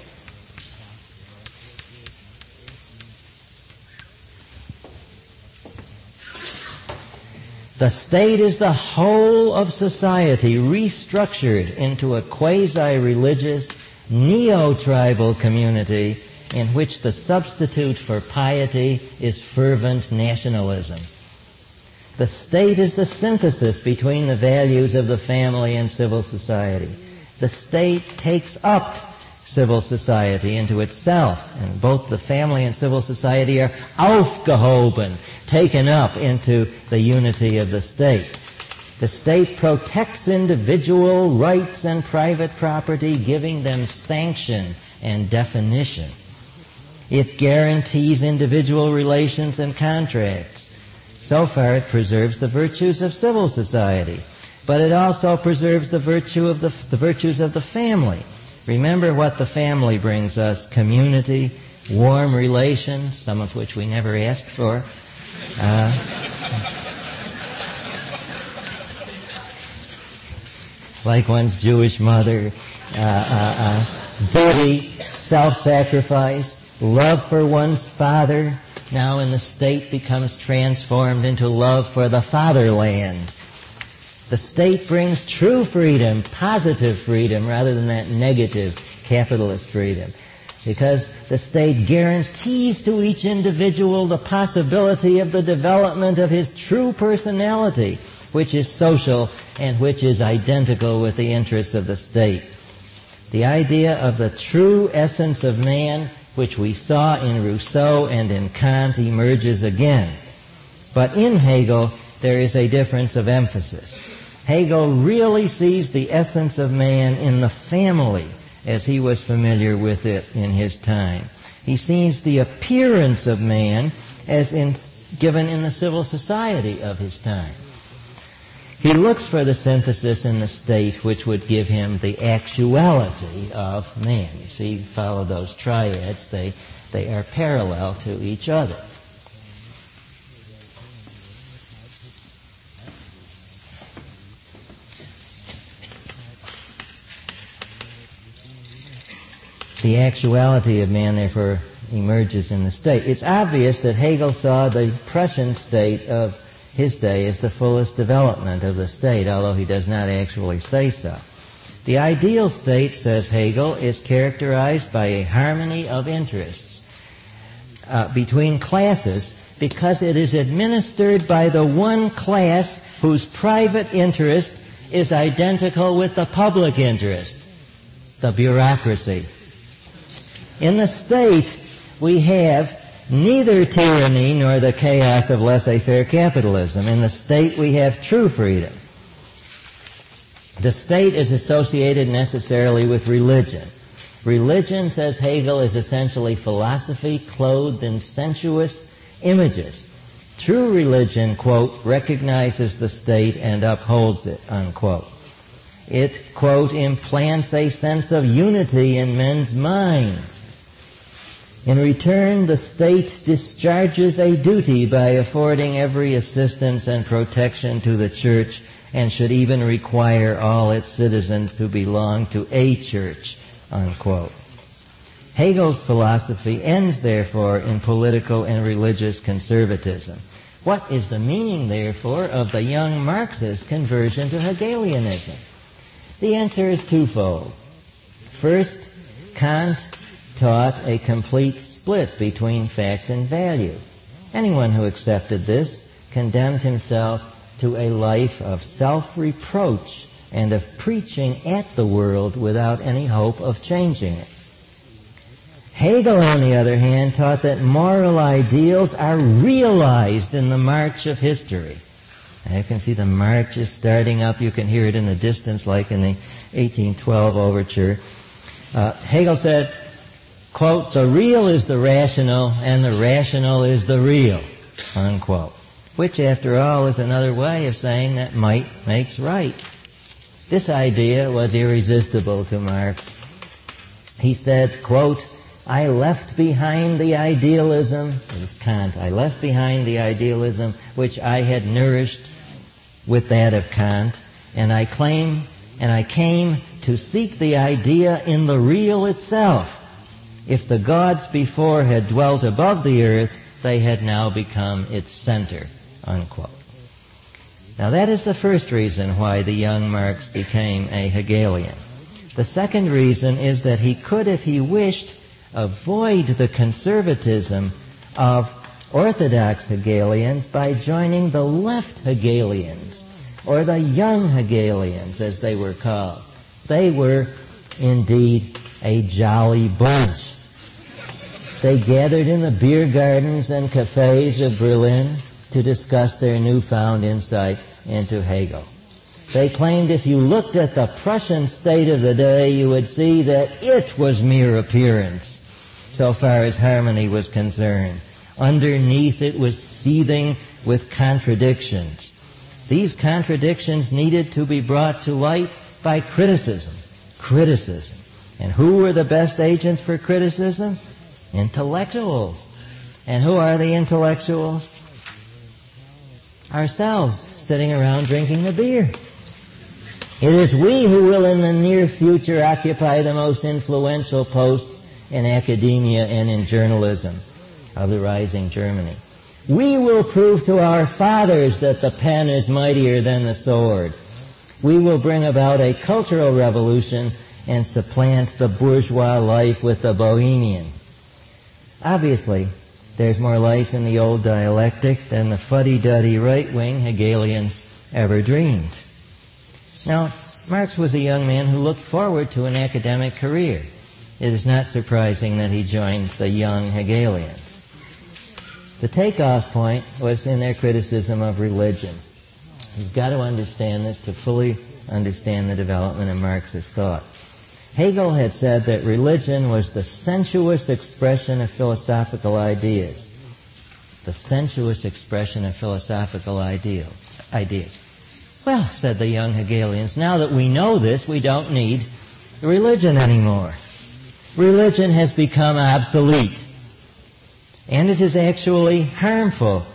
The state is the whole of society restructured into a quasi-religious neo-tribal community in which the substitute for piety is fervent nationalism. The state is the synthesis between the values of the family and civil society. The state takes up civil society into itself, and both the family and civil society are aufgehoben, taken up into the unity of the state. The state protects individual rights and private property, giving them sanction and definition. It guarantees individual relations and contracts. So far, it preserves the virtues of civil society, but it also preserves the virtue of the, the virtues of the family. Remember what the family brings us: community, warm relations, some of which we never asked for. Uh, like one's Jewish mother, uh, uh, uh, duty, self-sacrifice, love for one's father. Now in the state becomes transformed into love for the fatherland. The state brings true freedom, positive freedom, rather than that negative capitalist freedom. Because the state guarantees to each individual the possibility of the development of his true personality which is social and which is identical with the interests of the state. The idea of the true essence of man, which we saw in Rousseau and in Kant, emerges again. But in Hegel, there is a difference of emphasis. Hegel really sees the essence of man in the family as he was familiar with it in his time. He sees the appearance of man as in, given in the civil society of his time. He looks for the synthesis in the state which would give him the actuality of man. You see, follow those triads, they, they are parallel to each other. The actuality of man, therefore, emerges in the state. It's obvious that Hegel saw the Prussian state of his day as the fullest development of the state, although he does not actually say so. The ideal state, says Hegel, is characterized by a harmony of interests uh, between classes because it is administered by the one class whose private interest is identical with the public interest, the bureaucracy. In the state, we have neither tyranny nor the chaos of laissez-faire capitalism. In the state we have true freedom. The state is associated necessarily with religion. Religion, says Hegel, is essentially philosophy clothed in sensuous images. True religion, quote, recognizes the state and upholds it, unquote. It, quote, implants a sense of unity in men's minds. In return, the state discharges a duty by affording every assistance and protection to the church and should even require all its citizens to belong to a church, unquote. Hegel's philosophy ends, therefore, in political and religious conservatism. What is the meaning, therefore, of the young Marxist conversion to Hegelianism? The answer is twofold. First, Kant taught a complete split between fact and value. Anyone who accepted this condemned himself to a life of self-reproach and of preaching at the world without any hope of changing it. Hegel, on the other hand, taught that moral ideals are realized in the march of history. you can see the march is starting up. You can hear it in the distance like in the 1812 overture. Uh, Hegel said, quote, the real is the rational and the rational is the real, unquote. Which, after all, is another way of saying that might makes right. This idea was irresistible to Marx. He said, quote, I left behind the idealism, it was Kant, I left behind the idealism which I had nourished with that of Kant, and I claim, and I came to seek the idea in the real itself. If the gods before had dwelt above the earth, they had now become its center, unquote. Now that is the first reason why the young Marx became a Hegelian. The second reason is that he could, if he wished, avoid the conservatism of Orthodox Hegelians by joining the left Hegelians, or the young Hegelians as they were called. They were indeed a jolly bunch. They gathered in the beer gardens and cafes of Berlin to discuss their newfound insight into Hegel. They claimed if you looked at the Prussian state of the day, you would see that it was mere appearance so far as harmony was concerned. Underneath it was seething with contradictions. These contradictions needed to be brought to light by criticism. Criticism. And who were the best agents for criticism? Intellectuals. And who are the intellectuals? Ourselves, sitting around drinking the beer. It is we who will in the near future occupy the most influential posts in academia and in journalism of the rising Germany. We will prove to our fathers that the pen is mightier than the sword. We will bring about a cultural revolution and supplant the bourgeois life with the bohemian. Obviously, there's more life in the old dialectic than the fuddy-duddy right-wing Hegelians ever dreamed. Now, Marx was a young man who looked forward to an academic career it is not surprising that he joined the young Hegelians. The takeoff point was in their criticism of religion. You've got to understand this to fully understand the development of Marxist thought. Hegel had said that religion was the sensuous expression of philosophical ideas. The sensuous expression of philosophical ideal, ideas. Well, said the young Hegelians, now that we know this, we don't need religion anymore religion has become obsolete. And it is actually harmful,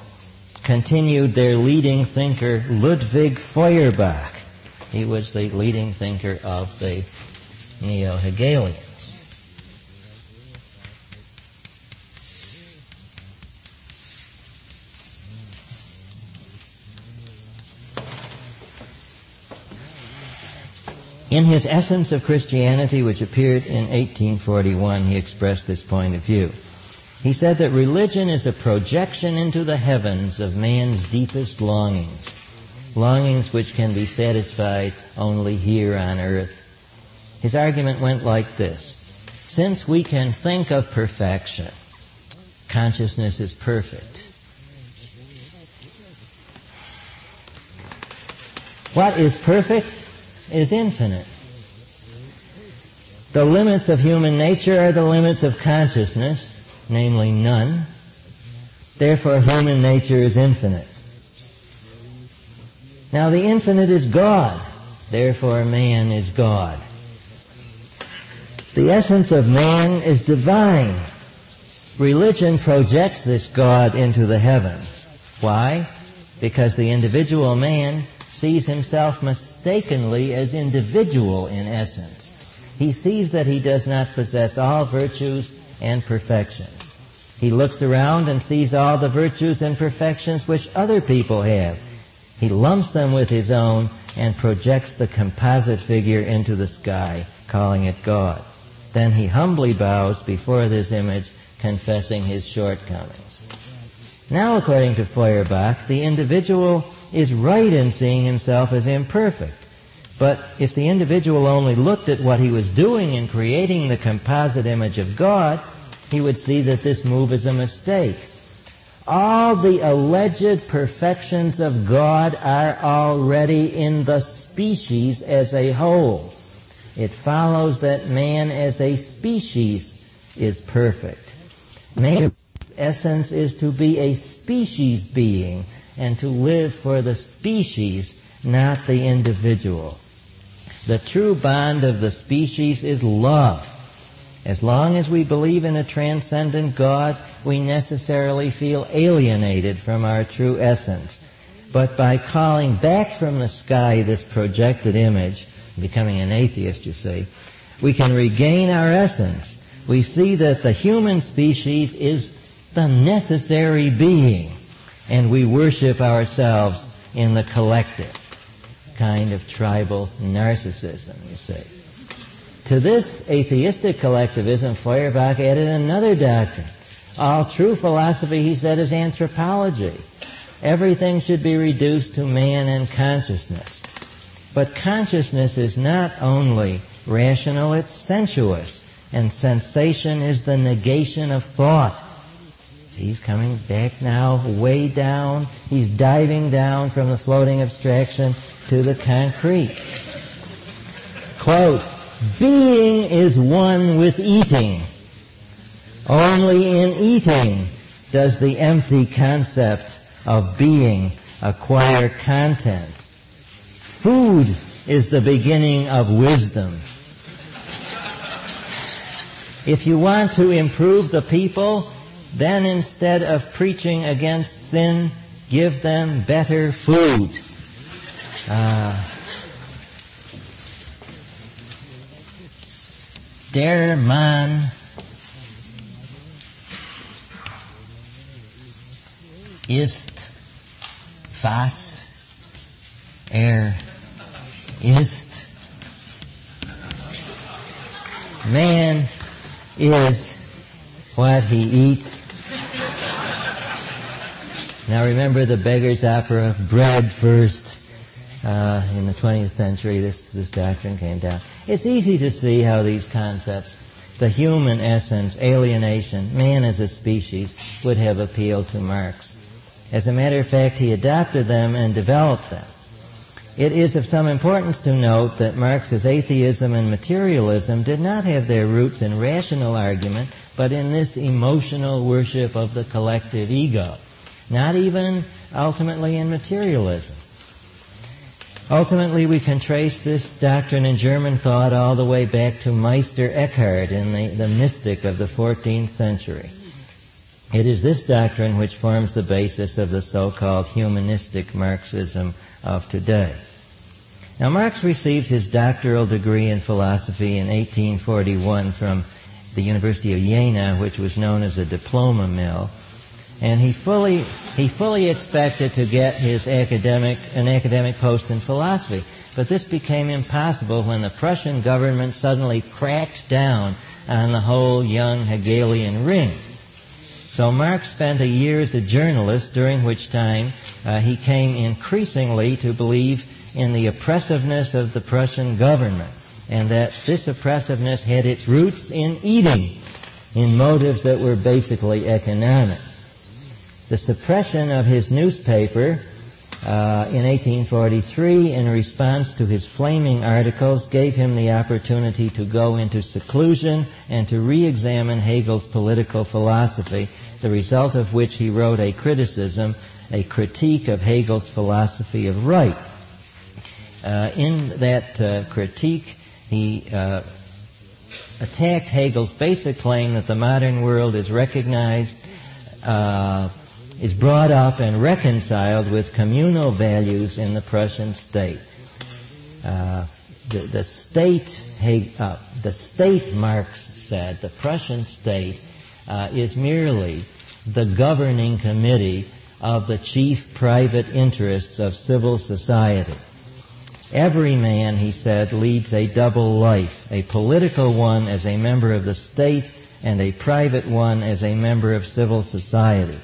continued their leading thinker, Ludwig Feuerbach. He was the leading thinker of the Neo-Hegelians. In his Essence of Christianity, which appeared in 1841, he expressed this point of view. He said that religion is a projection into the heavens of man's deepest longings, longings which can be satisfied only here on earth. His argument went like this. Since we can think of perfection, consciousness is perfect. What is perfect? is infinite. The limits of human nature are the limits of consciousness, namely none. Therefore, human nature is infinite. Now, the infinite is God. Therefore, man is God. The essence of man is divine. Religion projects this God into the heavens. Why? Because the individual man sees himself mistakenly as individual in essence. He sees that he does not possess all virtues and perfections. He looks around and sees all the virtues and perfections which other people have. He lumps them with his own and projects the composite figure into the sky, calling it God. Then he humbly bows before this image, confessing his shortcomings. Now, according to Feuerbach, the individual is right in seeing himself as imperfect. But if the individual only looked at what he was doing in creating the composite image of God, he would see that this move is a mistake. All the alleged perfections of God are already in the species as a whole. It follows that man as a species is perfect. Man's essence is to be a species being and to live for the species, not the individual. The true bond of the species is love. As long as we believe in a transcendent God, we necessarily feel alienated from our true essence. But by calling back from the sky this projected image, becoming an atheist, you see, we can regain our essence. We see that the human species is the necessary being, and we worship ourselves in the collective kind of tribal narcissism, you see. To this atheistic collectivism, Feuerbach added another doctrine. All true philosophy, he said, is anthropology. Everything should be reduced to man and consciousness. But consciousness is not only rational, it's sensuous. And sensation is the negation of thought. He's coming back now, way down. He's diving down from the floating abstraction to the concrete. Quote, being is one with eating. Only in eating does the empty concept of being acquire content. Food is the beginning of wisdom. If you want to improve the people, then instead of preaching against sin, give them better food. Uh, der Mann ist, was er ist. Man is what he eats. Now remember the beggar's opera, bread first. Uh, in the 20th century, this, this doctrine came down. It's easy to see how these concepts, the human essence, alienation, man as a species, would have appealed to Marx. As a matter of fact, he adopted them and developed them. It is of some importance to note that Marx's atheism and materialism did not have their roots in rational argument, but in this emotional worship of the collective ego. Not even ultimately in materialism. Ultimately, we can trace this doctrine in German thought all the way back to Meister Eckhart in the, the mystic of the 14th century. It is this doctrine which forms the basis of the so-called humanistic Marxism of today. Now, Marx received his doctoral degree in philosophy in 1841 from the University of Jena, which was known as a diploma mill, and he fully he fully expected to get his academic an academic post in philosophy. But this became impossible when the Prussian government suddenly cracks down on the whole young Hegelian ring. So Marx spent a year as a journalist, during which time uh, he came increasingly to believe in the oppressiveness of the Prussian government, and that this oppressiveness had its roots in eating, in motives that were basically economic. The suppression of his newspaper uh, in 1843, in response to his flaming articles, gave him the opportunity to go into seclusion and to re-examine Hegel's political philosophy, the result of which he wrote a criticism, a critique of Hegel's philosophy of right. Uh, in that uh, critique, he uh, attacked Hegel's basic claim that the modern world is recognized uh, is brought up and reconciled with communal values in the Prussian state. Uh, the, the, state, uh, the state, Marx said, the Prussian state uh, is merely the governing committee of the chief private interests of civil society. Every man, he said, leads a double life, a political one as a member of the state and a private one as a member of civil society.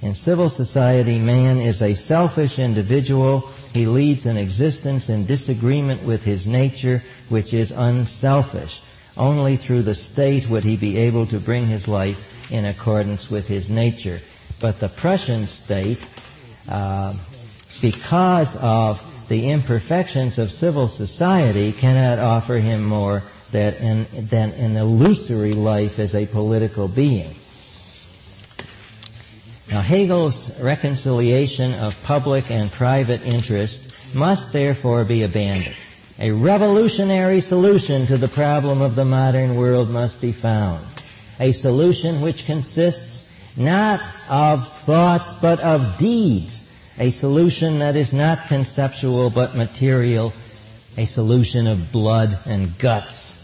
In civil society, man is a selfish individual. He leads an existence in disagreement with his nature, which is unselfish. Only through the state would he be able to bring his life in accordance with his nature. But the Prussian state, uh, because of the imperfections of civil society, cannot offer him more than an, than an illusory life as a political being. Now, Hegel's reconciliation of public and private interest must therefore be abandoned. A revolutionary solution to the problem of the modern world must be found. A solution which consists not of thoughts but of deeds. A solution that is not conceptual but material. A solution of blood and guts.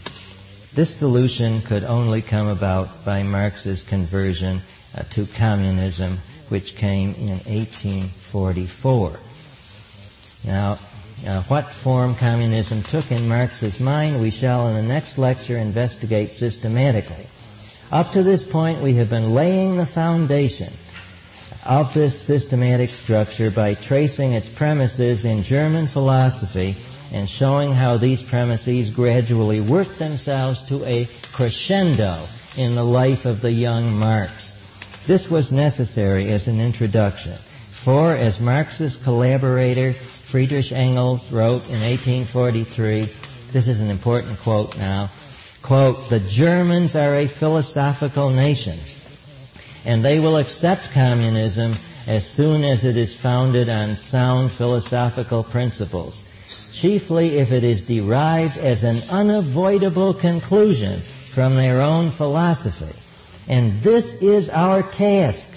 This solution could only come about by Marx's conversion uh, to communism, which came in 1844. Now, uh, what form communism took in Marx's mind, we shall in the next lecture investigate systematically. Up to this point, we have been laying the foundation of this systematic structure by tracing its premises in German philosophy and showing how these premises gradually work themselves to a crescendo in the life of the young Marx. This was necessary as an introduction, for as Marx's collaborator Friedrich Engels wrote in 1843, this is an important quote now, quote, the Germans are a philosophical nation, and they will accept communism as soon as it is founded on sound philosophical principles, chiefly if it is derived as an unavoidable conclusion from their own philosophy. And this is our task.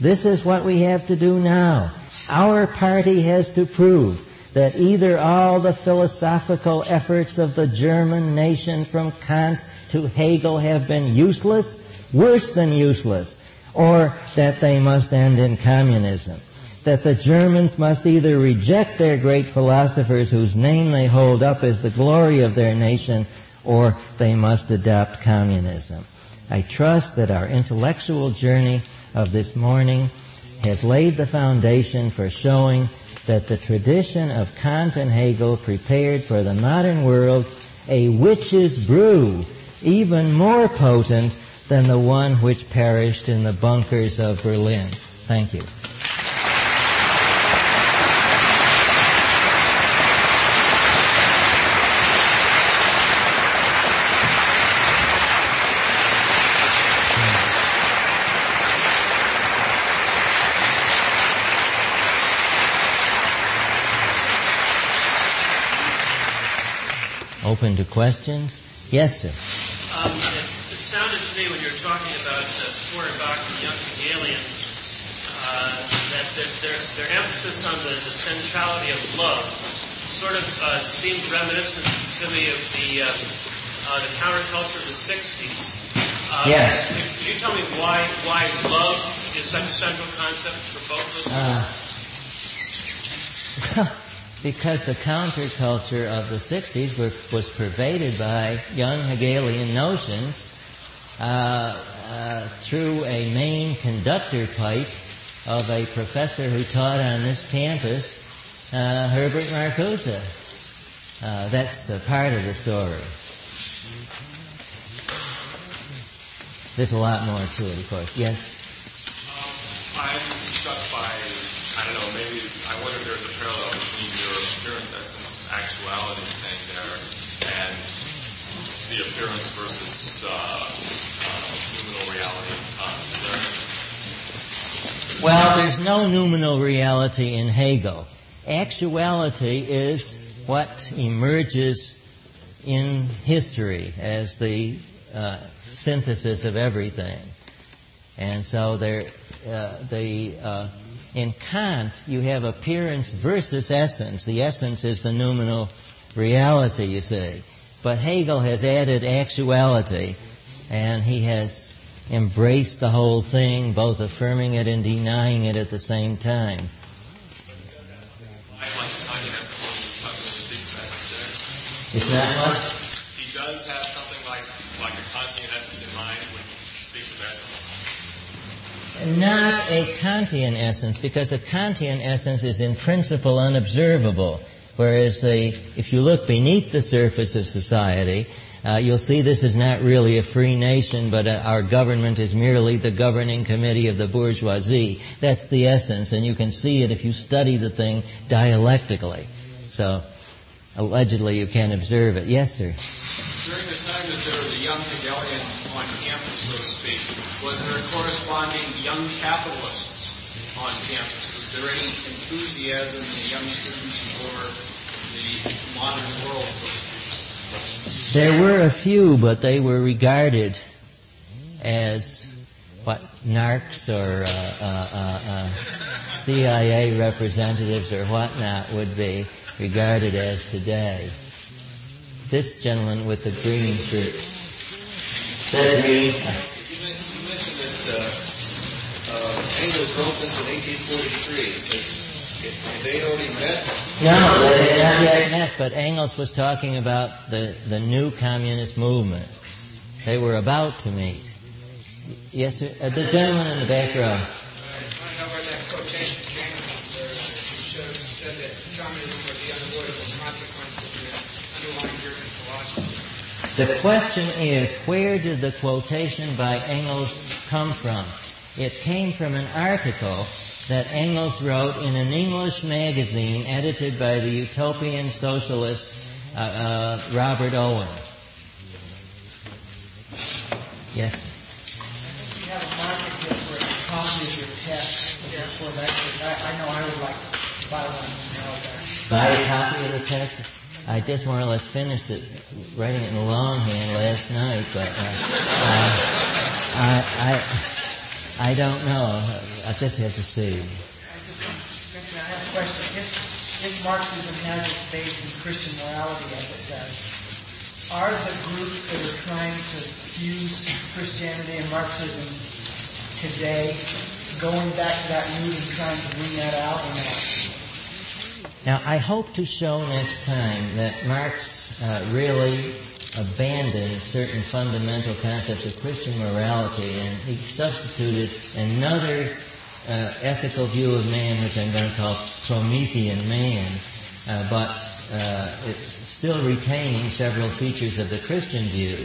This is what we have to do now. Our party has to prove that either all the philosophical efforts of the German nation from Kant to Hegel have been useless, worse than useless, or that they must end in communism. That the Germans must either reject their great philosophers whose name they hold up as the glory of their nation, or they must adopt communism. I trust that our intellectual journey of this morning has laid the foundation for showing that the tradition of Kant and Hegel prepared for the modern world a witch's brew even more potent than the one which perished in the bunkers of Berlin. Thank you. Open to questions? Yes, sir. Um, it, it, sounded to me when you were talking about uh, Feuerbach and young Hegelians uh, that their, their, their, emphasis on the, the, centrality of love sort of uh, seemed reminiscent to me of the, uh, uh the counterculture of the 60s. Uh, yes. Could, could, you tell me why, why love is such a central concept for both those uh, because the counterculture of the 60s were, was pervaded by young Hegelian notions uh, uh, through a main conductor pipe of a professor who taught on this campus, uh, Herbert Marcuse. Uh, that's the part of the story. There's a lot more to it, of course. Yes? Um, I'm struck by I don't know, maybe, I wonder if there's a parallel between your appearance, essence, actuality thing there and the appearance versus uh, uh, reality. Uh, well, there's no noumenal reality in Hegel. Actuality is what emerges in history as the uh, synthesis of everything. And so there, uh, the, uh, in Kant, you have appearance versus essence. The essence is the noumenal reality, you see. But Hegel has added actuality, and he has embraced the whole thing, both affirming it and denying it at the same time. Is that what? He does have something like, like a Kantian essence in mind when he speaks of essence? Not a Kantian essence, because a Kantian essence is in principle unobservable. Whereas the, if you look beneath the surface of society, uh, you'll see this is not really a free nation, but uh, our government is merely the governing committee of the bourgeoisie. That's the essence, and you can see it if you study the thing dialectically. So, allegedly, you can't observe it. Yes, sir. During the time that there were the young Hegelians on campus, so to speak, was there corresponding young capitalists on campus? Was there any enthusiasm in the young students for the modern world, so to speak? There were a few, but they were regarded as what narcs or uh, uh, uh, uh CIA representatives or whatnot would be regarded as today. This gentleman with the green shirt. Said. You mentioned that uh, uh, Engels wrote this in 1843. They already met? No, they had not yet met, but Engels was talking about the, the new communist movement. They were about to meet. Yes, sir. Uh, the gentleman in the back row. The question is, where did the quotation by Engels come from? It came from an article that Engels wrote in an English magazine edited by the utopian socialist uh, uh, Robert Owen. Yes? You have a market here for a copy of your text for lectures. I, I know I would like to buy one. Buy a copy of the text? I just more or less finished it, writing it in longhand last night, but uh, uh, I, I, I don't know. I just have to see. I have a question. If, if Marxism has its base in Christian morality, as it does, are the groups that are trying to fuse Christianity and Marxism today going back to that root and trying to bring that out or not? Now, I hope to show next time that Marx uh, really abandoned certain fundamental concepts of Christian morality and he substituted another uh, ethical view of man, which I'm going to call Promethean man, uh, but uh, still retaining several features of the Christian view.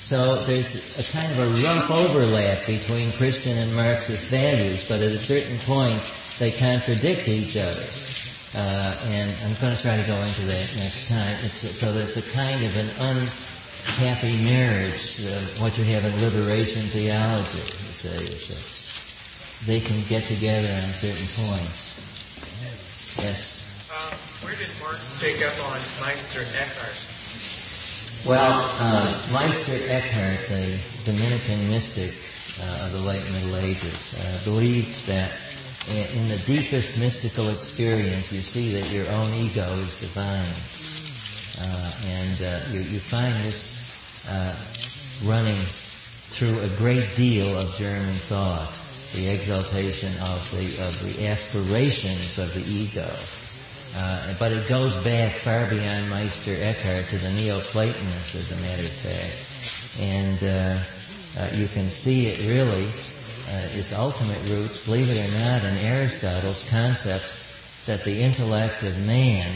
So there's a kind of a rough overlap between Christian and Marxist values, but at a certain point they contradict each other. Uh, and I'm going to try to go into that next time. It's, so there's a kind of an unhappy marriage, uh, what you have in liberation theology, you say. A, they can get together on certain points. Yes? Uh, where did Marx pick up on Meister Eckhart? Well, uh, Meister Eckhart, the Dominican mystic uh, of the late Middle Ages, uh, believed that in the deepest mystical experience, you see that your own ego is divine. Uh, and uh, you, you, find this uh, running through a great deal of German thought, the exaltation of the, of the aspirations of the ego. Uh, but it goes back far beyond Meister Eckhart to the Neoplatonists, as a matter of fact. And uh, uh, you can see it really uh, its ultimate roots, believe it or not, in Aristotle's concept that the intellect of man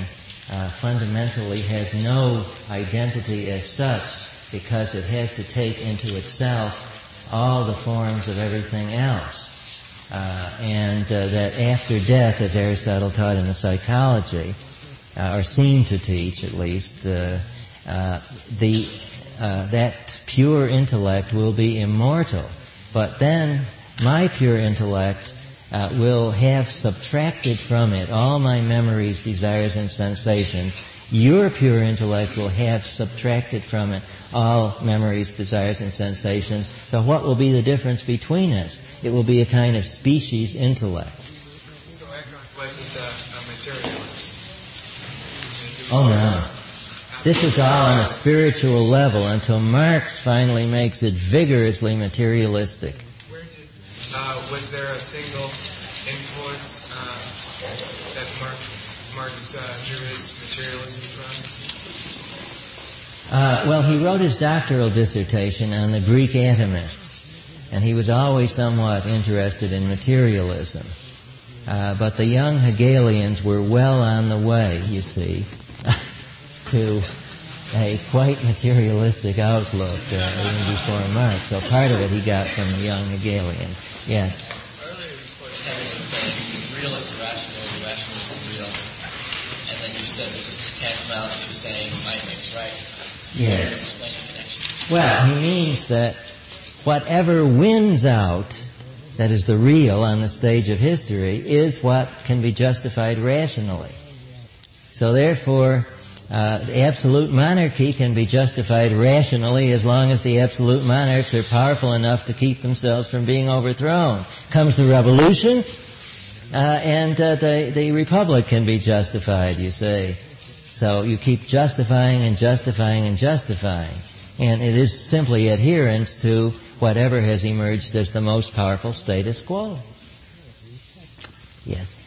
uh, fundamentally has no identity as such because it has to take into itself all the forms of everything else. uh, and uh, that after death, as Aristotle taught in the psychology, uh, or seemed to teach at least, uh, uh, the that pure intellect will be immortal. But then my pure intellect uh, will have subtracted from it all my memories, desires, and sensations. Your pure intellect will have subtracted from it all memories, desires, and sensations. So what will be the difference between us? It will be a kind of species intellect. So Eckhart wasn't a, a materialist. Oh no. This is all on a spiritual level until Marx finally makes it vigorously materialistic. Uh, was there a single influence uh, that Mark, Marx uh, drew his materialism from? Uh, well, he wrote his doctoral dissertation on the Greek atomists, and he was always somewhat interested in materialism. Uh, but the young Hegelians were well on the way, you see, to a quite materialistic outlook uh, even before Marx. So part of it he got from the young Hegelians. Yes. Earlier you quoted Hegel as saying real is irrational, irrational is real. And then you said that this is tantamount to saying might makes right. Yeah. Explain the connection. Well, he means that whatever wins out, that is the real on the stage of history, is what can be justified rationally. So therefore, uh, the absolute monarchy can be justified rationally as long as the absolute monarchs are powerful enough to keep themselves from being overthrown. Comes the revolution, uh, and uh, the, the republic can be justified, you say. So you keep justifying and justifying and justifying. And it is simply adherence to whatever has emerged as the most powerful status quo. Yes.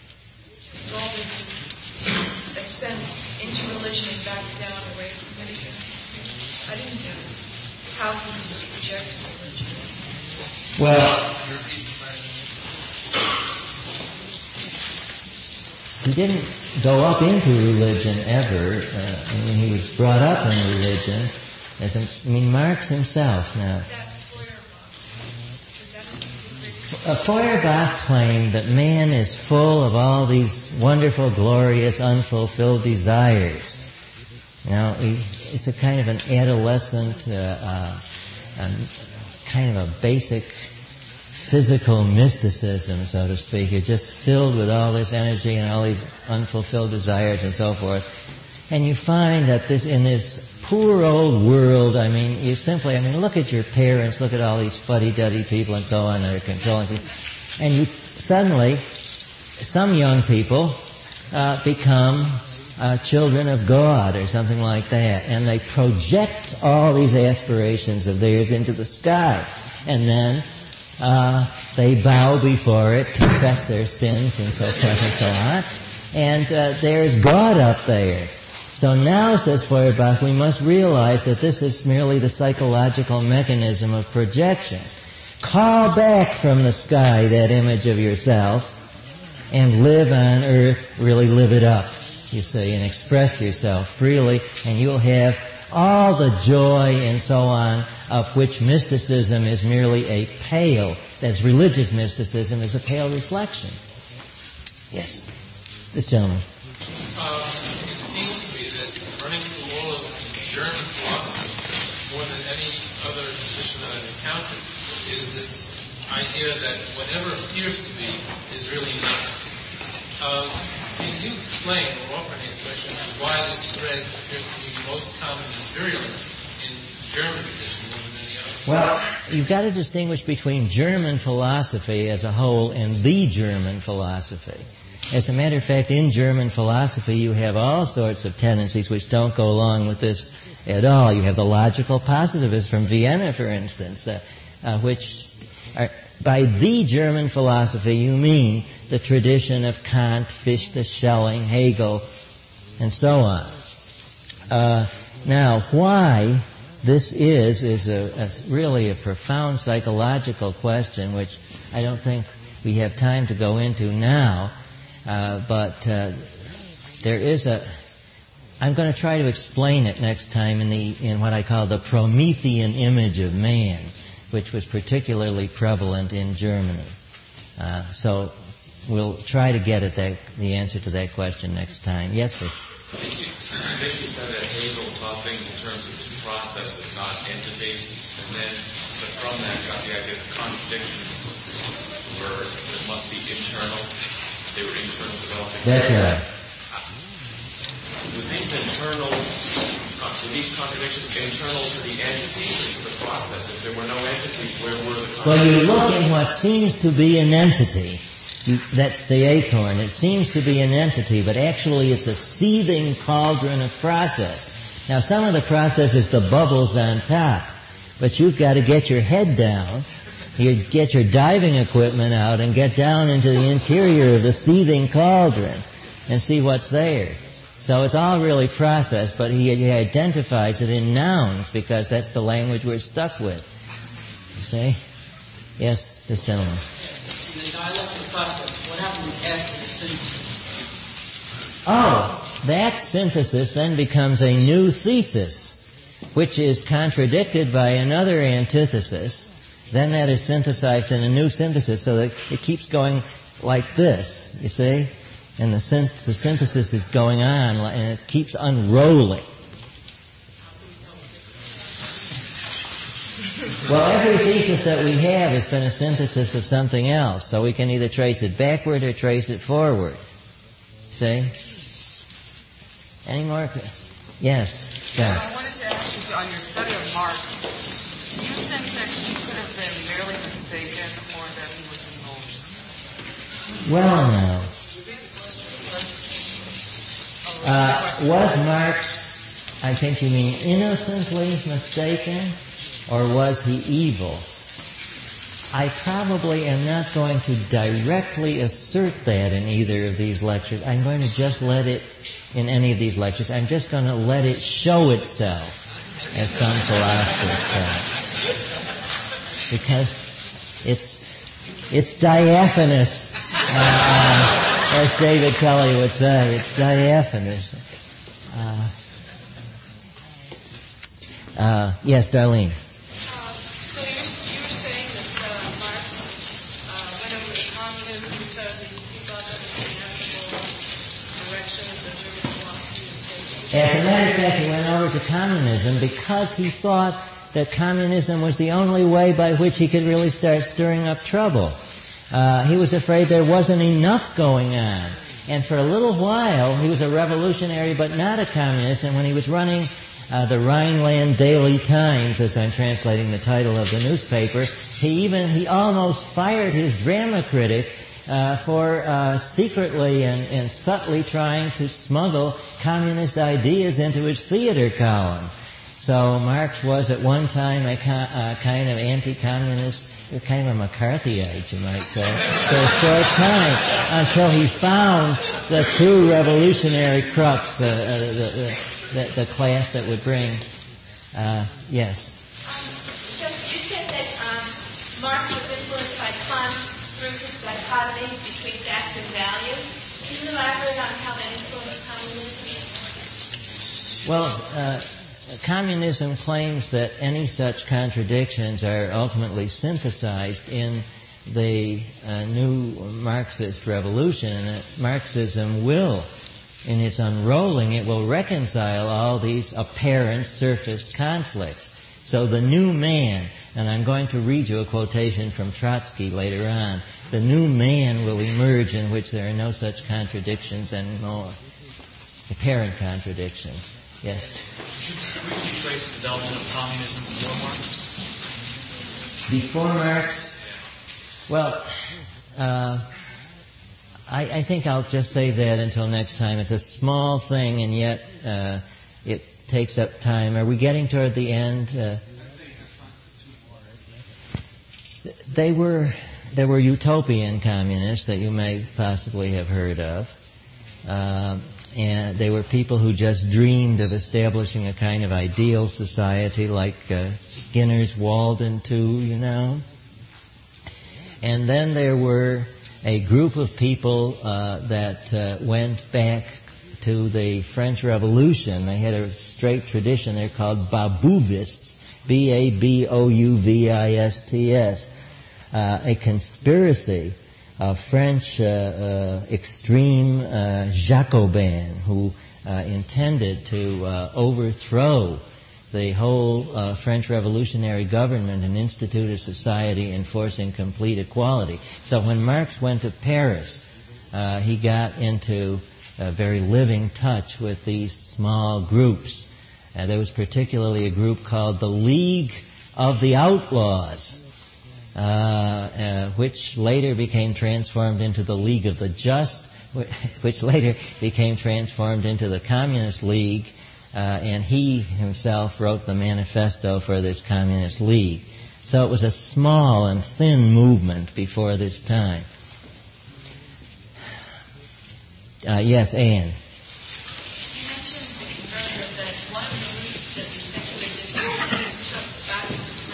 How he rejected religion. Well, he didn't go up into religion ever. Uh, I mean, he was brought up in religion. As a, I mean, Marx himself now. That Feuerbach, was that Uh, Feuerbach claimed that man is full of all these wonderful, glorious, unfulfilled desires. Know, he, it's a kind of an adolescent, uh, uh, kind of a basic physical mysticism, so to speak. You're just filled with all this energy and all these unfulfilled desires and so forth. And you find that this, in this poor old world, I mean, you simply, I mean, look at your parents, look at all these fuddy-duddy people and so on that are controlling people. And you suddenly, some young people uh, become uh, children of God or something like that, and they project all these aspirations of theirs into the sky, and then uh, they bow before it, confess their sins, and so forth and so on, and uh, there's God up there. So now, says Feuerbach, we must realize that this is merely the psychological mechanism of projection. Call back from the sky that image of yourself and live on earth, really live it up, you see, and express yourself freely, and you'll have all the joy and so on of which mysticism is merely a pale, as religious mysticism is a pale reflection. Yes. This gentleman. Uh, it seems to me that running through all of German philosophy, more than any other tradition that I've encountered, is this idea that whatever appears to be is really not. Can you explain, or offer any explanation, why this thread appears to be most common and virulent in German tradition more than any other? Well, you've got to distinguish between German philosophy as a whole and the German philosophy. As a matter of fact, in German philosophy, you have all sorts of tendencies which don't go along with this at all. You have the logical positivists from Vienna, for instance, uh, uh, which are, by the German philosophy, you mean the tradition of Kant, Fichte, Schelling, Hegel, and so on. Uh, now, why this is is a, a, really a profound psychological question, which I don't think we have time to go into now. Uh, but uh, there is a. I'm going to try to explain it next time in the in what I call the Promethean image of man, which was particularly prevalent in Germany. Uh, so we'll try to get at that, the answer to that question next time. Yes, sir. I think you, I think you said that Hegel saw things in terms of processes, not entities, and then but from that got the idea that contradictions were must be internal. They were internal developing. That's right. Were these internal? Were these contradictions internal to the entities to the process? If there were no entities, where were the Well, you look in what seems to be an entity. You, that's the acorn. It seems to be an entity, but actually it's a seething cauldron of process. Now, some of the process is the bubbles on top, but you've got to get your head down. You get your diving equipment out and get down into the interior of the seething cauldron and see what's there. So it's all really process, but he, he identifies it in nouns because that's the language we're stuck with. You see? Yes, this gentleman. In the dialectic process, what happens after the synthesis? Oh, that synthesis then becomes a new thesis, which is contradicted by another antithesis. Then that is synthesized in a new synthesis, so that it keeps going like this, you see? And the, synth- the synthesis is going on, and it keeps unrolling. Well, every thesis that we have has been a synthesis of something else, so we can either trace it backward or trace it forward. See? Any more? Yes, John. I wanted to ask you on your study of Marx, do you think that he could have been merely mistaken or that he was indulged? Well, now. Uh, was Marx, I think you mean innocently mistaken, or was he evil? I probably am not going to directly assert that in either of these lectures. I'm going to just let it, in any of these lectures, I'm just going to let it show itself, as some philosophers say. Because it's, it's diaphanous, uh, as David Kelley would say. It's diaphanous. Uh, uh, yes, Darlene. Uh, so you're, you're saying that uh, Marx uh, went over to communism because he, he thought that was the inevitable direction that German philosophy was taking? As a matter of fact, he went over to communism because he thought that communism was the only way by which he could really start stirring up trouble. Uh, he was afraid there wasn't enough going on. And for a little while, he was a revolutionary but not a communist. And when he was running uh, the Rhineland Daily Times, as I'm translating the title of the newspaper, he even, he almost fired his drama critic uh, for uh, secretly and, and subtly trying to smuggle communist ideas into his theater column. So Marx was at one time a co- uh, kind of anti-communist, kind of a McCarthyite, you might say, for a short time, until he found the true revolutionary crux, uh, uh, the, the, the, the class that would bring, uh, yes. So you said that um, Marx was influenced by Kant through his dichotomy between facts and value. Can you elaborate on how that influenced communism? Well, uh, communism claims that any such contradictions are ultimately synthesized in the uh, new Marxist revolution, and that Marxism will, in its unrolling, it will reconcile all these apparent surface conflicts. So the new man, and I'm going to read you a quotation from Trotsky later on, the new man will emerge in which there are no such contradictions anymore. Apparent contradictions. Yes. Could you briefly trace the development of communism before Marx? Before Marx, well, uh, I, I think I'll just say that until next time. It's a small thing, and yet uh, it takes up time. Are we getting toward the end? Uh, they were there were utopian communists that you may possibly have heard of. Uh, and they were people who just dreamed of establishing a kind of ideal society like uh, Skinner's Walden Two, you know. And then there were a group of people uh, that uh, went back to the French Revolution. They had a straight tradition. They're called Babouvists, B-A-B-O-U-V-I-S-T-S, uh, a conspiracy French uh, uh, extreme uh, Jacobin who intended to overthrow the whole uh, French revolutionary government and institute a society enforcing complete equality. So when Marx went to Paris, uh, he got into a very living touch with these small groups. Uh, there was particularly a group called the League of the Outlaws, which later became transformed into the League of the Just, which later became transformed into the Communist League, uh, and he himself wrote the manifesto for this communist league. So it was a small and thin movement before this time. Uh, yes, Anne.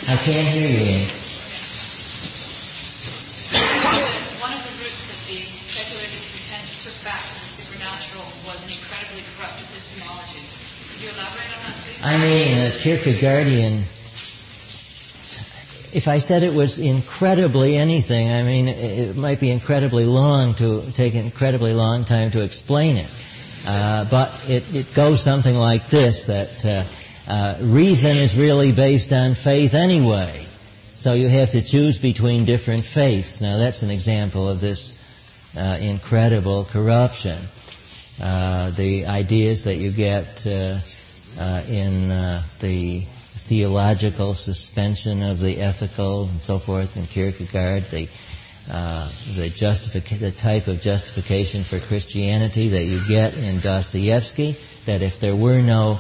I can't hear you, Anne. One of the roots that the secular discontents took back from the supernatural was an incredibly corrupt epistemology. Could you elaborate on that, please? I mean, a Kierkegaardian. If I said it was incredibly anything, I mean, it might be incredibly long to take an incredibly long time to explain it. Uh, but it, it goes something like this: that uh, uh, reason is really based on faith anyway. So you have to choose between different faiths. Now that's an example of this uh, incredible corruption. Uh, the ideas that you get uh, in uh, the theological suspension of the ethical and so forth in Kierkegaard, the uh, the, justific- the type of justification for Christianity that you get in Dostoevsky, that if there were no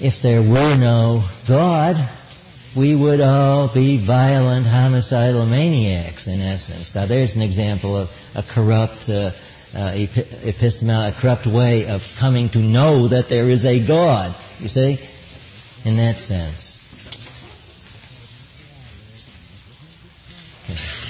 if there were no God, we would all be violent, homicidal maniacs, in essence. Now, there's an example of a corrupt uh, uh, a corrupt way of coming to know that there is a God. You see? In that sense. Okay.